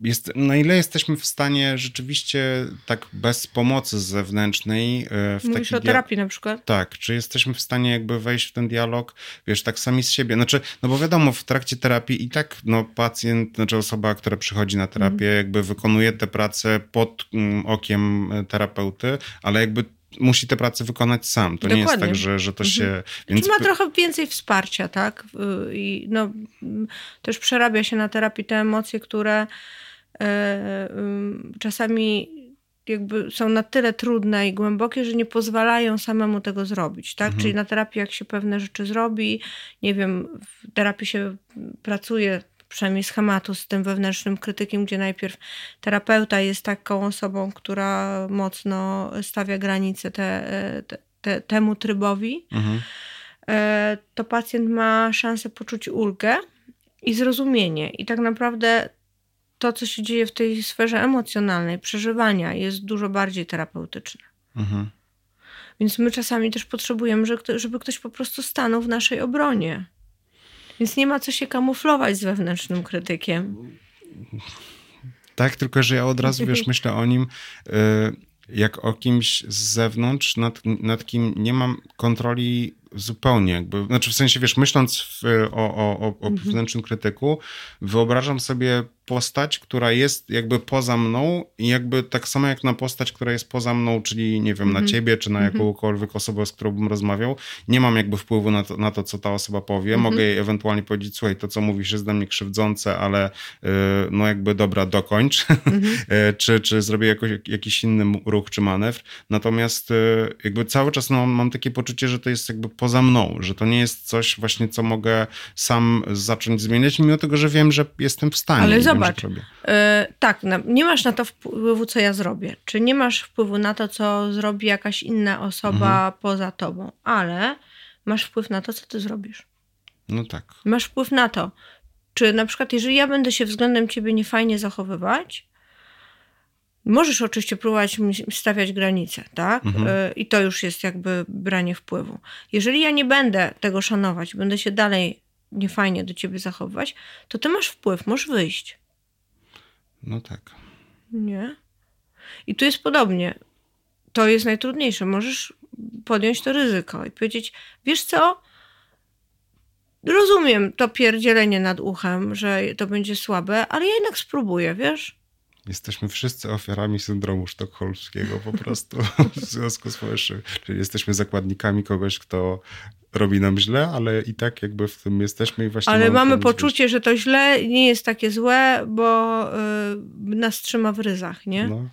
jest, na ile jesteśmy w stanie rzeczywiście tak bez pomocy zewnętrznej e, w Mówisz o terapii na przykład? Tak, czy jesteśmy w stanie jakby wejść w ten dialog, wiesz, tak sami z siebie. Znaczy, no bo wiadomo, w trakcie terapii i tak no, pacjent, znaczy osoba, która przychodzi na terapię, Mhm. jakby wykonuje tę pracę pod mm, okiem e, terapeuty, ale jakby musi tę pracę wykonać sam. To nie jest Dokładnie. tak, że, że to Mhm. się... Więc ma trochę więcej wsparcia, tak? I no, też przerabia się na terapii te emocje, które czasami jakby są na tyle trudne i głębokie, że nie pozwalają samemu tego zrobić, tak? Mhm. Czyli na terapii jak się pewne rzeczy zrobi, nie wiem, w terapii się pracuje przynajmniej schematu z tym wewnętrznym krytykiem, gdzie najpierw terapeuta jest taką osobą, która mocno stawia granice te, te, te, temu trybowi, Mhm. e, to pacjent ma szansę poczuć ulgę i zrozumienie. I tak naprawdę to, co się dzieje w tej sferze emocjonalnej, przeżywania, jest dużo bardziej terapeutyczne. Mhm. Więc my czasami też potrzebujemy, żeby ktoś po prostu stanął w naszej obronie. Więc nie ma co się kamuflować z wewnętrznym krytykiem. Tak, tylko że ja od razu, wiesz, myślę o nim y, jak o kimś z zewnątrz, nad, nad kim nie mam kontroli zupełnie. Jakby, znaczy w sensie, wiesz, myśląc w, o, o, o, o wewnętrznym krytyku, wyobrażam sobie postać, która jest jakby poza mną i jakby tak samo jak na postać, która jest poza mną, czyli nie wiem, na ciebie, czy na jakąkolwiek osobę, z którą bym rozmawiał, nie mam jakby wpływu na to, na to co ta osoba powie. Mogę jej ewentualnie powiedzieć, słuchaj, to co mówisz jest dla mnie krzywdzące, ale y, no jakby dobra, dokończ. E, czy, czy zrobię jakoś, jakiś inny ruch czy manewr. Natomiast e, jakby cały czas no, mam takie poczucie, że to jest jakby poza mną, że to nie jest coś właśnie, co mogę sam zacząć zmieniać, mimo tego, że wiem, że jestem w stanie. Ale wiem, zobacz, robię. E, tak, na, nie masz na to wpływu, co ja zrobię. Czy nie masz wpływu na to, co zrobi jakaś inna osoba poza tobą, ale masz wpływ na to, co ty zrobisz. No tak. Masz wpływ na to, czy na przykład, jeżeli ja będę się względem ciebie niefajnie zachowywać, możesz oczywiście próbować stawiać granice, tak? Mhm. E, I to już jest jakby branie wpływu. Jeżeli ja nie będę tego szanować, będę się dalej niefajnie do ciebie zachowywać, to ty masz wpływ, możesz wyjść. No tak. Nie. I tu jest podobnie. To jest najtrudniejsze. Możesz podjąć to ryzyko i powiedzieć, wiesz co? Rozumiem to pierdzielenie nad uchem, że to będzie słabe, ale ja jednak spróbuję, wiesz? Jesteśmy wszyscy ofiarami syndromu sztokholmskiego po prostu w związku z powyższym. Czyli jesteśmy zakładnikami kogoś, kto robi nam źle, ale i tak jakby w tym jesteśmy i właśnie Ale mamy pomóc poczucie, że to źle nie jest takie złe, bo y, nas trzyma w ryzach, nie? No.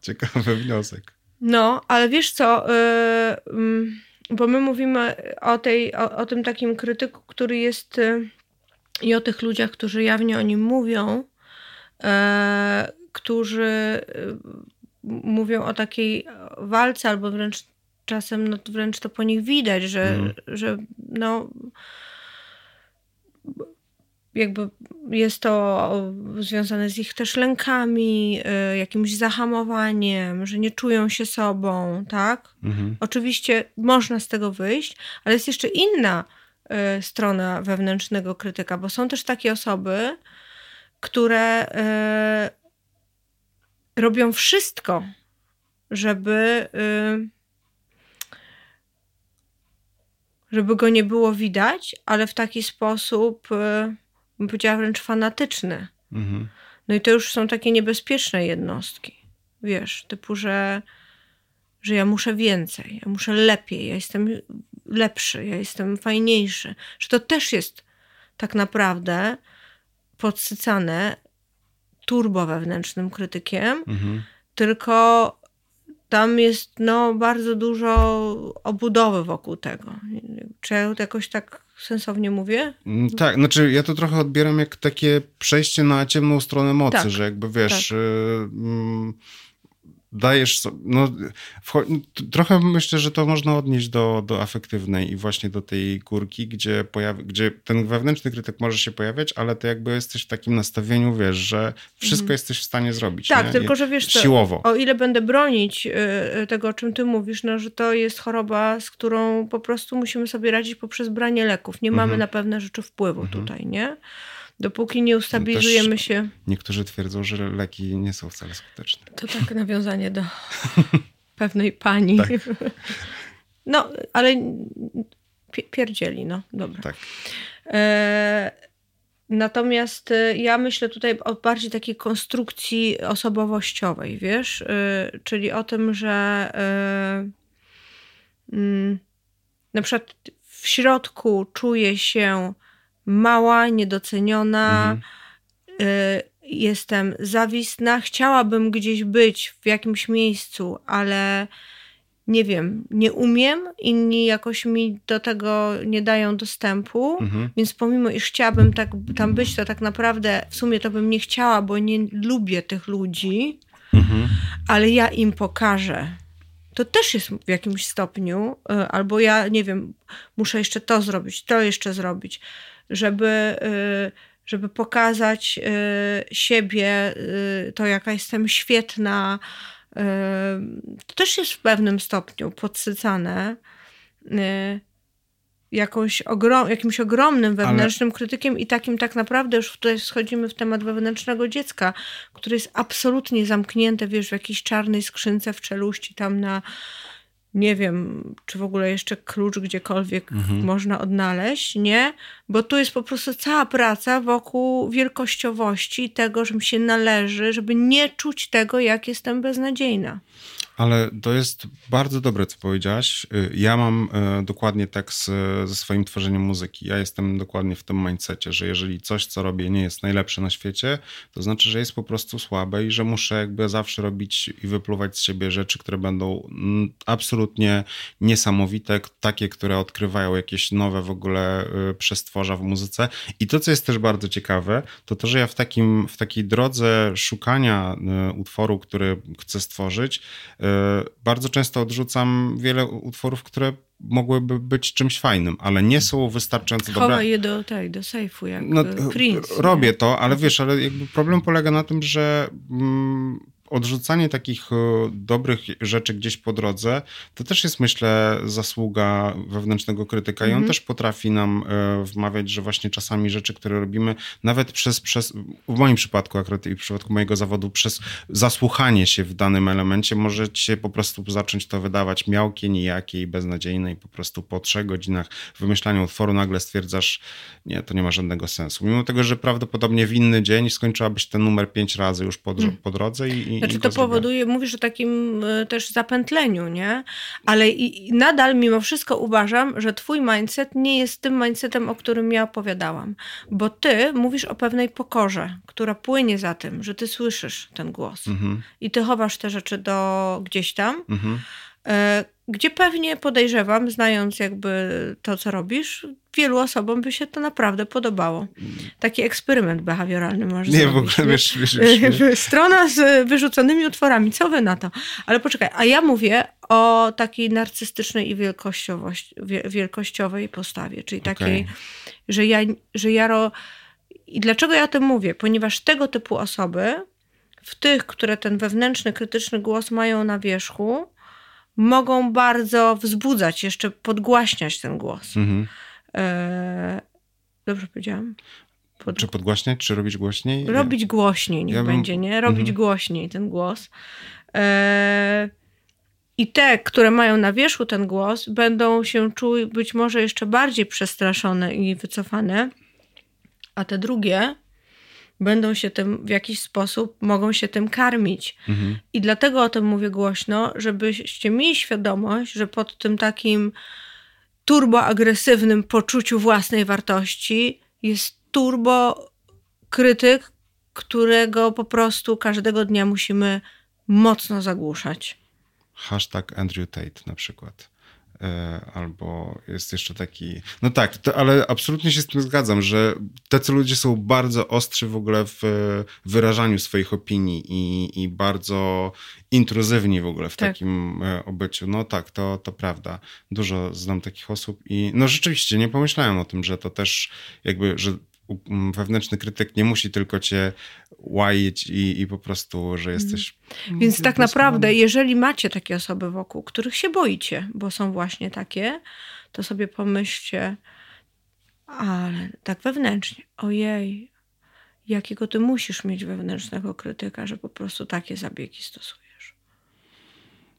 Ciekawy wniosek. No, ale wiesz co, y, mm, bo my mówimy o, tej, o, o tym takim krytyku, który jest y, i o tych ludziach, którzy jawnie o nim mówią, którzy y, mówią o takiej walce, albo wręcz czasem no, wręcz to po nich widać, że, Mhm. że no jakby jest to związane z ich też lękami, y, jakimś zahamowaniem, że nie czują się sobą, tak? Mhm. Oczywiście można z tego wyjść, ale jest jeszcze inna strona wewnętrznego krytyka, bo są też takie osoby, które y, robią wszystko, żeby, y, żeby go nie było widać, ale w taki sposób, y, bym powiedziała wręcz fanatyczny. Mhm. No i to już są takie niebezpieczne jednostki. Wiesz, typu, że, że ja muszę więcej, ja muszę lepiej, ja jestem lepszy, ja jestem fajniejszy. Że to też jest tak naprawdę podsycane turbo wewnętrznym krytykiem, Mhm. tylko tam jest no, bardzo dużo obudowy wokół tego. Czy ja jakoś tak sensownie mówię? Mm, Tak, znaczy ja to trochę odbieram jak takie przejście na ciemną stronę mocy, Tak, że jakby wiesz, tak. y, mm, dajesz, no, trochę myślę, że to można odnieść do, do afektywnej i właśnie do tej górki, gdzie, pojawi, gdzie ten wewnętrzny krytyk może się pojawiać, ale ty jakby jesteś w takim nastawieniu, wiesz, że wszystko jesteś w stanie zrobić. Mhm. Tak, nie? tylko że wiesz Siłowo. O ile będę bronić y, y, tego, o czym ty mówisz, no, że to jest choroba, z którą po prostu musimy sobie radzić poprzez branie leków. Nie mamy Mhm. na pewne rzeczy wpływu Mhm. tutaj, nie? Dopóki nie ustabilizujemy Też- się. Niektórzy twierdzą, że leki nie są wcale skuteczne. To tak nawiązanie do pewnej pani. Tak. No, ale pi- pierdzieli, no, dobra. Tak. E, Natomiast e, ja myślę tutaj o bardziej takiej konstrukcji osobowościowej, wiesz, E, czyli o tym, że e, mm, na przykład w środku czuję się mała, niedoceniona, Mhm. y, jestem zawistna, chciałabym gdzieś być w jakimś miejscu, ale nie wiem, nie umiem, inni jakoś mi do tego nie dają dostępu. Mhm. Więc pomimo, iż chciałabym tak, tam być, to tak naprawdę w sumie to bym nie chciała, bo nie lubię tych ludzi, Mhm. ale ja im pokażę. To też jest w jakimś stopniu, y, albo ja nie wiem, muszę jeszcze to zrobić, to jeszcze zrobić, żeby, y, żeby pokazać y, siebie, y, to jaka jestem świetna. To też jest w pewnym stopniu podsycane jakąś ogrom, jakimś ogromnym wewnętrznym krytykiem i takim tak naprawdę już tutaj schodzimy w temat wewnętrznego dziecka, które jest absolutnie zamknięte, wiesz, w jakiejś czarnej skrzynce w czeluści tam na nie wiem, czy w ogóle jeszcze klucz gdziekolwiek Mhm. można odnaleźć, nie? Bo tu jest po prostu cała praca wokół wielkościowości tego, że mi się należy, żeby nie czuć tego, jak jestem beznadziejna. Ale to jest bardzo dobre, co powiedziałaś. Y, Ja mam y, dokładnie tak z, ze swoim tworzeniem muzyki. Ja jestem dokładnie w tym mindsetie, że jeżeli coś, co robię, nie jest najlepsze na świecie, to znaczy, że jest po prostu słabe i że muszę jakby zawsze robić i wypluwać z siebie rzeczy, które będą mm, absolutnie niesamowite, takie, które odkrywają jakieś nowe w ogóle y, przestworza w muzyce. I to, co jest też bardzo ciekawe, to to, że ja w, takim, w takiej drodze szukania y, utworu, który chcę stworzyć, y, bardzo często odrzucam wiele utworów, które mogłyby być czymś fajnym, ale nie są wystarczająco dobre. Chowaj je do tej, do sejfu, jak No, no, Prince. nie? robię to, ale wiesz, ale jakby problem polega na tym, że mm, odrzucanie takich e, dobrych rzeczy gdzieś po drodze, to też jest myślę zasługa wewnętrznego krytyka i on Mhm. też potrafi nam e, wmawiać, że właśnie czasami rzeczy, które robimy, nawet przez, przez w moim przypadku akurat i w przypadku mojego zawodu, przez zasłuchanie się w danym elemencie może ci się po prostu zacząć to wydawać miałkie, nijakie i beznadziejne i po prostu po trzech godzinach wymyślania utworu nagle stwierdzasz, nie, to nie ma żadnego sensu. Mimo tego, że prawdopodobnie w inny dzień skończyłabyś ten numer pięć razy już po, dro- po drodze i, i Znaczy i to powoduje, mówisz o takim y, też zapętleniu, nie? Ale i, i nadal mimo wszystko uważam, że twój mindset nie jest tym mindsetem, o którym ja opowiadałam. Bo ty mówisz o pewnej pokorze, która płynie za tym, że ty słyszysz ten głos. Mhm, I ty chowasz te rzeczy do gdzieś tam, mhm. E, gdzie pewnie podejrzewam, znając jakby to, co robisz, wielu osobom by się to naprawdę podobało. Taki eksperyment behawioralny możesz Nie, w zrobić. ogóle nie? wiesz, wiesz, wiesz. Yy, Strona z wyrzuconymi utworami. Co wy na to? Ale poczekaj, a ja mówię o takiej narcystycznej i wielkościowej postawie, czyli takiej, Okej. że ja, że ja ro, I dlaczego ja o tym mówię? Ponieważ tego typu osoby, w tych, które ten wewnętrzny, krytyczny głos mają na wierzchu, mogą bardzo wzbudzać, jeszcze podgłaśniać ten głos. Mhm. E, dobrze powiedziałam? Pod... Czy podgłaśniać, czy robić głośniej? Robić głośniej niech ja bym... będzie, nie? Robić mhm. głośniej ten głos. E, I te, które mają na wierzchu ten głos, będą się czuły być może jeszcze bardziej przestraszone i wycofane, a te drugie będą się tym w jakiś sposób, mogą się tym karmić. Mhm. I dlatego o tym mówię głośno, żebyście mieli świadomość, że pod tym takim turboagresywnym poczuciu własnej wartości jest turbo krytyk, którego po prostu każdego dnia musimy mocno zagłuszać. Hashtag Andrew Tate na przykład. E, albo jest jeszcze taki. No tak, to, ale absolutnie się z tym zgadzam, że tacy ludzie są bardzo ostrzy w ogóle w wyrażaniu swoich opinii i, i bardzo intruzywni w ogóle w tak. takim e, obyciu. No tak, to, to prawda. Dużo znam takich osób i no rzeczywiście nie pomyślałem o tym, że to też jakby, że wewnętrzny krytyk nie musi tylko cię łaić i, i po prostu, że jesteś. Więc tak naprawdę, jeżeli macie takie osoby wokół, których się boicie, bo są właśnie takie, to sobie pomyślcie, ale tak wewnętrznie, ojej, jakiego ty musisz mieć wewnętrznego krytyka, że po prostu takie zabiegi stosujesz.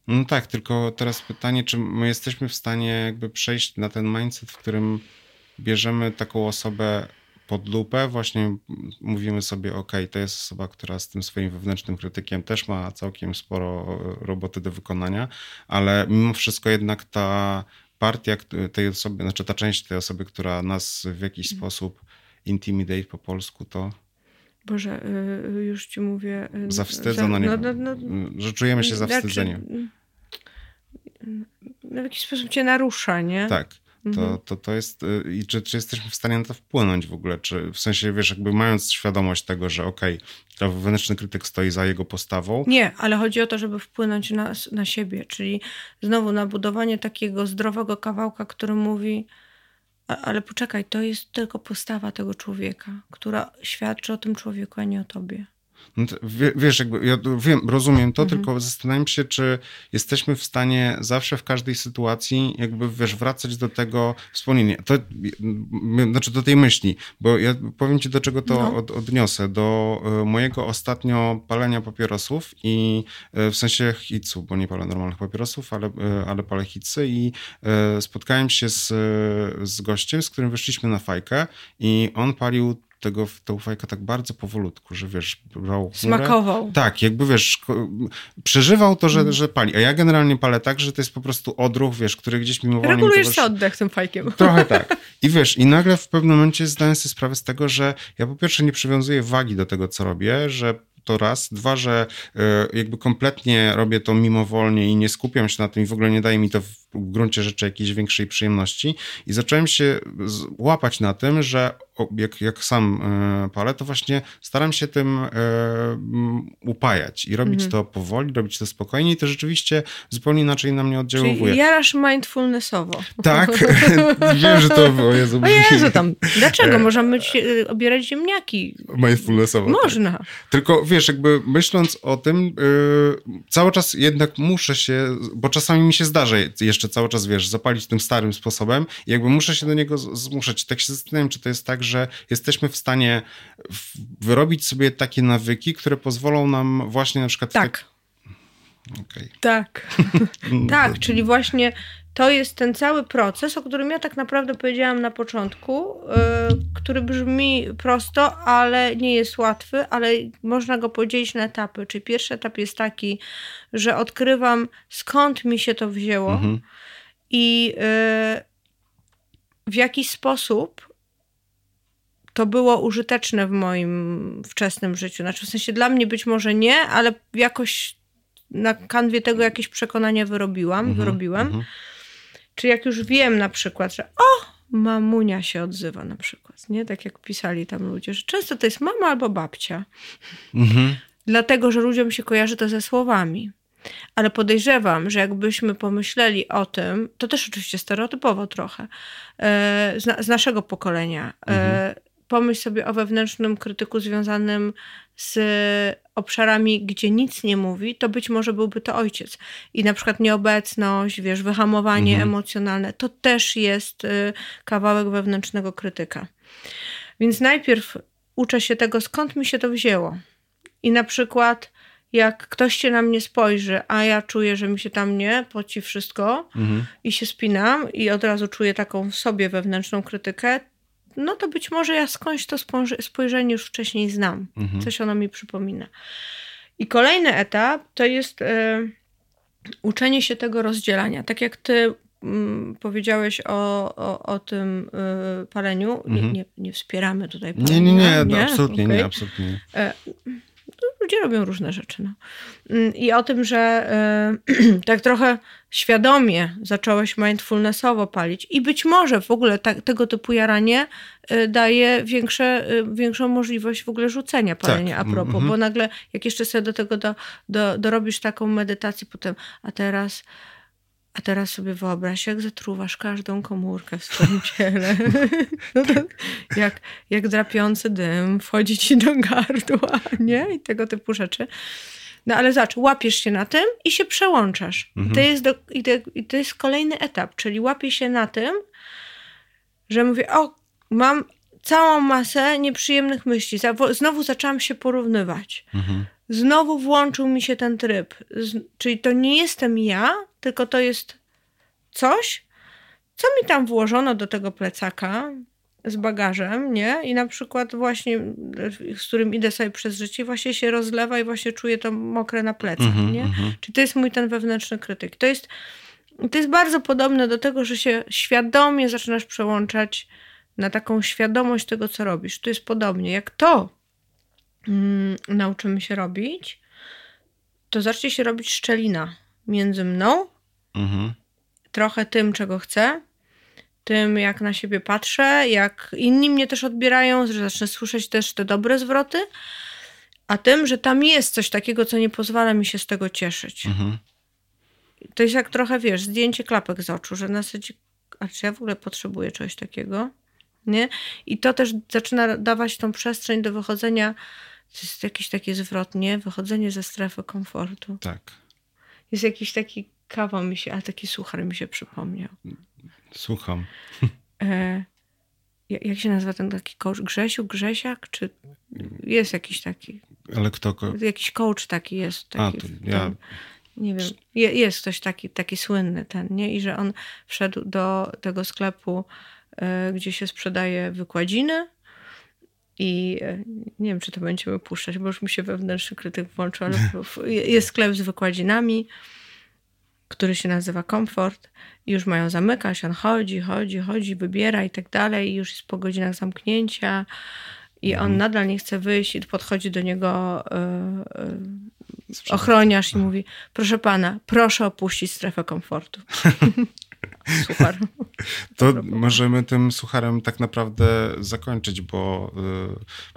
No tak, tylko teraz pytanie, czy my jesteśmy w stanie jakby przejść na ten mindset, w którym bierzemy taką osobę pod lupę, właśnie mówimy sobie, ok, to jest osoba, która z tym swoim wewnętrznym krytykiem też ma całkiem sporo roboty do wykonania, ale mimo wszystko jednak ta partia tej osoby, znaczy ta część tej osoby, która nas w jakiś mhm. sposób intimidate po polsku, to Boże, y, y, już ci mówię. Zawstydza, no nie no, no, no, że czujemy się znaczy, zawstydzeni. w jakiś sposób cię narusza, nie? Tak. To, mhm. to, to jest. Y, I czy, czy jesteśmy w stanie na to wpłynąć w ogóle? Czy w sensie, wiesz, jakby mając świadomość tego, że okej, okay, wewnętrzny krytyk stoi za jego postawą. Nie, ale chodzi o to, żeby wpłynąć na, na siebie, czyli znowu na budowanie takiego zdrowego kawałka, który mówi. Ale poczekaj, to jest tylko postawa tego człowieka, która świadczy o tym człowieku, a nie o tobie. No wiesz, jakby ja wiem, rozumiem to, mhm. tylko zastanawiam się, czy jesteśmy w stanie zawsze w każdej sytuacji jakby, wiesz, wracać do tego wspomnienia. To, znaczy do tej myśli, bo ja powiem ci, do czego to no. od, odniosę. Do e, mojego ostatnio palenia papierosów i e, w sensie hitsu, bo nie palę normalnych papierosów, ale, e, ale palę hitsy i spotkałem się z, z gościem, z którym wyszliśmy na fajkę i on palił tego, tą fajkę tak bardzo powolutku, że wiesz, brał Smakował. Tak, jakby wiesz, przeżywał to, że, mm. że pali. A ja generalnie palę tak, że to jest po prostu odruch, wiesz, który gdzieś mimowolnie... Regulujesz sobie oddech tym fajkiem. Trochę tak. I wiesz, i nagle w pewnym momencie zdałem sobie sprawę z tego, że ja po pierwsze nie przywiązuję wagi do tego, co robię, że to raz. Dwa, że e, jakby kompletnie robię to mimowolnie i nie skupiam się na tym i w ogóle nie daje mi to w gruncie rzeczy jakiejś większej przyjemności. I zacząłem się łapać na tym, że jak, jak sam e, palę, to właśnie staram się tym e, upajać i robić mhm. to powoli, robić to spokojnie i to rzeczywiście zupełnie inaczej na mnie oddziałuje. Czyli jarasz mindfulnessowo. Tak, wiem, że to było. Jezu, o Jezu, tam, dlaczego? E, obierać ziemniaki. Mindfulnessowo. Tak. Można. Tak. Tylko wiesz, jakby myśląc o tym, cały czas jednak muszę się, bo czasami mi się zdarza jeszcze cały czas, wiesz, zapalić tym starym sposobem i jakby muszę się do niego zmuszać. Tak się zastanawiam, czy to jest tak, że jesteśmy w stanie wyrobić sobie takie nawyki, które pozwolą nam właśnie na przykład... Tak. Okay. Tak. tak, czyli właśnie to jest ten cały proces, o którym ja tak naprawdę powiedziałam na początku, yy, który brzmi prosto, ale nie jest łatwy, ale można go podzielić na etapy. Czyli pierwszy etap jest taki, że odkrywam skąd mi się to wzięło mhm. i yy, w jaki sposób to było użyteczne w moim wczesnym życiu. Znaczy, w sensie dla mnie być może nie, ale jakoś na kanwie tego jakieś przekonania wyrobiłam, mhm, wyrobiłem. Mhm. Czy jak już wiem na przykład, że o, mamunia się odzywa na przykład, nie? Tak jak pisali tam ludzie, że często to jest mama albo babcia. Mhm. Dlatego, że ludziom się kojarzy to ze słowami. Ale podejrzewam, że jakbyśmy pomyśleli o tym, to też oczywiście stereotypowo trochę, e, z, z naszego pokolenia, e, mhm pomyśl sobie o wewnętrznym krytyku związanym z obszarami, gdzie nic nie mówi, to być może byłby to ojciec. I na przykład nieobecność, wiesz, wyhamowanie Mhm. emocjonalne, to też jest y, kawałek wewnętrznego krytyka. Więc najpierw uczę się tego, skąd mi się to wzięło. I na przykład, jak ktoś się na mnie spojrzy, a ja czuję, że mi się tam nie poci wszystko Mhm. i się spinam i od razu czuję taką w sobie wewnętrzną krytykę, no to być może ja skądś to spojrze- spojrzenie już wcześniej znam. Mhm. Coś ono mi przypomina. I kolejny etap to jest e, uczenie się tego rozdzielania. Tak jak ty mm, powiedziałeś o, o, o tym y, paleniu, nie, Mhm. nie, nie wspieramy tutaj Nie, palenia. nie, nie, no, absolutnie Okej. nie, absolutnie nie. Ludzie robią różne rzeczy. No. Mm, I o tym, że y, tak trochę świadomie zacząłeś mindfulnessowo palić i być może w ogóle tak, tego typu jaranie y, daje większe, y, większą możliwość w ogóle rzucenia palenia Tak, a propos, mhm. bo nagle jak jeszcze sobie do tego do, do, dorobisz taką medytację potem, a teraz a teraz sobie wyobraź, jak zatruwasz każdą komórkę w swoim ciele. No to jak, jak drapiący dym wchodzi ci do gardła, nie? I tego typu rzeczy. No ale zobacz, łapiesz się na tym i się przełączasz. I, to jest do, i, to, I to jest kolejny etap, czyli łapię się na tym, że mówię, o, mam całą masę nieprzyjemnych myśli. Znowu zaczęłam się porównywać. Mhm. Znowu włączył mi się ten tryb. Z, czyli to nie jestem ja, tylko to jest coś, co mi tam włożono do tego plecaka z bagażem, nie? I na przykład właśnie, z którym idę sobie przez życie, właśnie się rozlewa i właśnie czuję to mokre na plecach, Mhm, nie? mhm. Czyli to jest mój ten wewnętrzny krytyk. To jest, to jest bardzo podobne do tego, że się świadomie zaczynasz przełączać na taką świadomość tego, co robisz. To jest podobnie. Jak to mm, nauczymy się robić, to zacznie się robić szczelina między mną, Mhm. trochę tym, czego chcę, tym, jak na siebie patrzę, jak inni mnie też odbierają, że zacznę słyszeć też te dobre zwroty, a tym, że tam jest coś takiego, co nie pozwala mi się z tego cieszyć. Mhm. To jest jak trochę, wiesz, zdjęcie klapek z oczu, że na zasadzie, a czy ja w ogóle potrzebuję czegoś takiego? Nie? I to też zaczyna dawać tą przestrzeń do wychodzenia, to jest jakiś taki zwrot, nie? Wychodzenie ze strefy komfortu. Tak. Jest jakiś taki kawał mi się, a taki suchar mi się przypomniał. Słucham. E, ja- jak się nazywa ten taki coach? Grzesiu, Grzesiak? Czy jest jakiś taki, Ale kto... Jakiś coach taki jest? A, Taki to w ja... tym- nie wiem, je, jest ktoś taki, taki słynny ten, nie? I że on wszedł do tego sklepu, e, gdzie się sprzedaje wykładziny i e, nie wiem, czy to będziemy puszczać, bo już mi się wewnętrzny krytyk włączył, ale jest sklep z wykładzinami, który się nazywa Komfort i już mają zamykać, on chodzi, chodzi, chodzi, wybiera i tak dalej już jest po godzinach zamknięcia i on nadal nie chce wyjść i podchodzi do niego e, e, ochroniarz i mówi, proszę pana, proszę opuścić strefę komfortu. Super. To możemy tym sucharem tak naprawdę zakończyć, bo,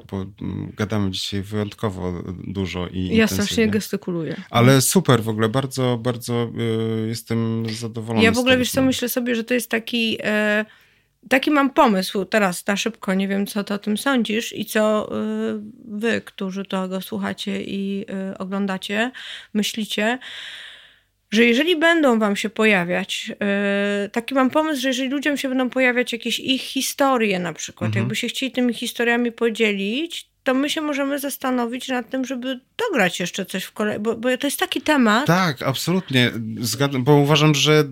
y, bo mm, gadamy dzisiaj wyjątkowo dużo i Ja strasznie intensywnie. gestykuluję. Ale super w ogóle, bardzo, bardzo y, jestem zadowolony. Ja w ogóle, wiesz co, myślę sobie, że to jest taki... E, taki mam pomysł teraz na szybko, nie wiem co ty o tym sądzisz i co e, wy, którzy tego słuchacie i oglądacie, myślicie, że jeżeli będą wam się pojawiać, e, taki mam pomysł, że jeżeli ludziom się będą pojawiać jakieś ich historie na przykład, Mhm. jakby się chcieli tymi historiami podzielić, to my się możemy zastanowić nad tym, żeby dograć jeszcze coś w kolei, bo, bo to jest taki temat, Tak, absolutnie. Zgadzam, bo uważam, że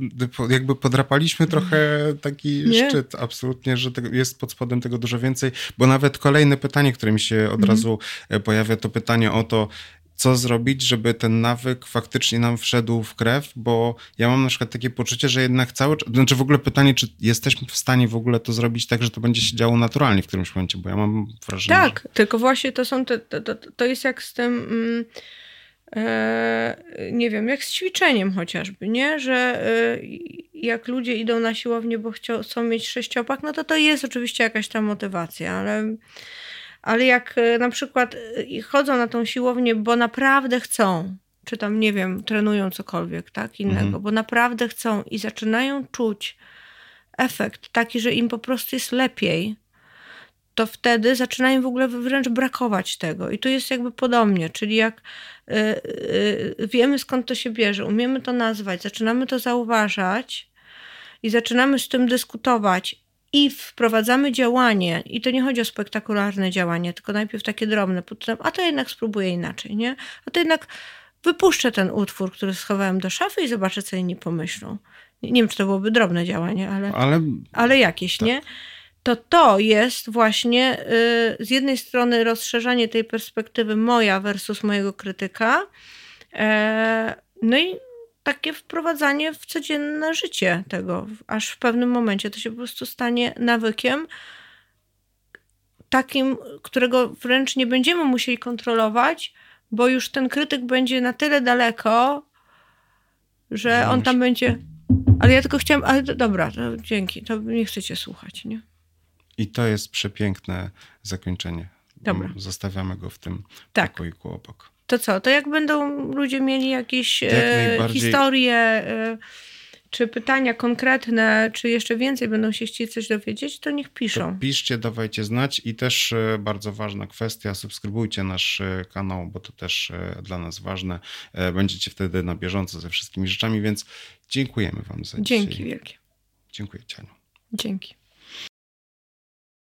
jakby podrapaliśmy trochę taki Nie. szczyt. Absolutnie, że jest pod spodem tego dużo więcej. Bo nawet kolejne pytanie, które mi się od Mhm. razu e, pojawia, to pytanie o to, co zrobić, żeby ten nawyk faktycznie nam wszedł w krew, bo ja mam na przykład takie poczucie, że jednak cały czas, znaczy w ogóle pytanie, czy jesteśmy w stanie w ogóle to zrobić tak, że to będzie się działo naturalnie w którymś momencie, bo ja mam wrażenie, Tak, tylko właśnie to są te, to, to, to jest jak z tym, mm, e, nie wiem, jak z ćwiczeniem chociażby, nie? Że e, jak ludzie idą na siłownię, bo chcą, chcą mieć sześciopak, no to to jest oczywiście jakaś tam motywacja, ale, ale jak e, na przykład e, chodzą na tą siłownię, bo naprawdę chcą, czy tam, nie wiem, trenują cokolwiek, tak, innego, Mhm. bo naprawdę chcą i zaczynają czuć efekt taki, że im po prostu jest lepiej, to wtedy zaczyna im w ogóle wręcz brakować tego. I tu jest jakby podobnie, czyli jak y, y, wiemy skąd to się bierze, umiemy to nazwać, zaczynamy to zauważać i zaczynamy z tym dyskutować i wprowadzamy działanie, i to nie chodzi o spektakularne działanie, tylko najpierw takie drobne, potem, a to jednak spróbuję inaczej, nie? A to jednak wypuszczę ten utwór, który schowałem do szafy i zobaczę, co inni pomyślą. Nie, nie wiem, czy to byłoby drobne działanie, ale, Ale ale jakieś, tak. nie? To to jest właśnie y, z jednej strony rozszerzanie tej perspektywy moja versus mojego krytyka, e, no i takie wprowadzanie w codzienne życie tego, aż w pewnym momencie to się po prostu stanie nawykiem takim, którego wręcz nie będziemy musieli kontrolować, bo już ten krytyk będzie na tyle daleko, że on tam będzie. Ale ja tylko chciałam, ale dobra, to dzięki, to nie chcecie słuchać, nie? i to jest przepiękne zakończenie. Dobra. Zostawiamy go w tym Tak. pokoiku obok. To co, to jak będą ludzie mieli jakieś Jak e, historie, e, czy pytania konkretne, czy jeszcze więcej będą się chcieli coś dowiedzieć, to niech To piszą. piszcie, dawajcie znać i też e, bardzo ważna kwestia, subskrybujcie nasz kanał, bo to też dla nas ważne. Będziecie wtedy na bieżąco ze wszystkimi rzeczami, więc dziękujemy wam za Dzięki dzisiaj. wielkie. Dziękuję Cianiu. Dzięki.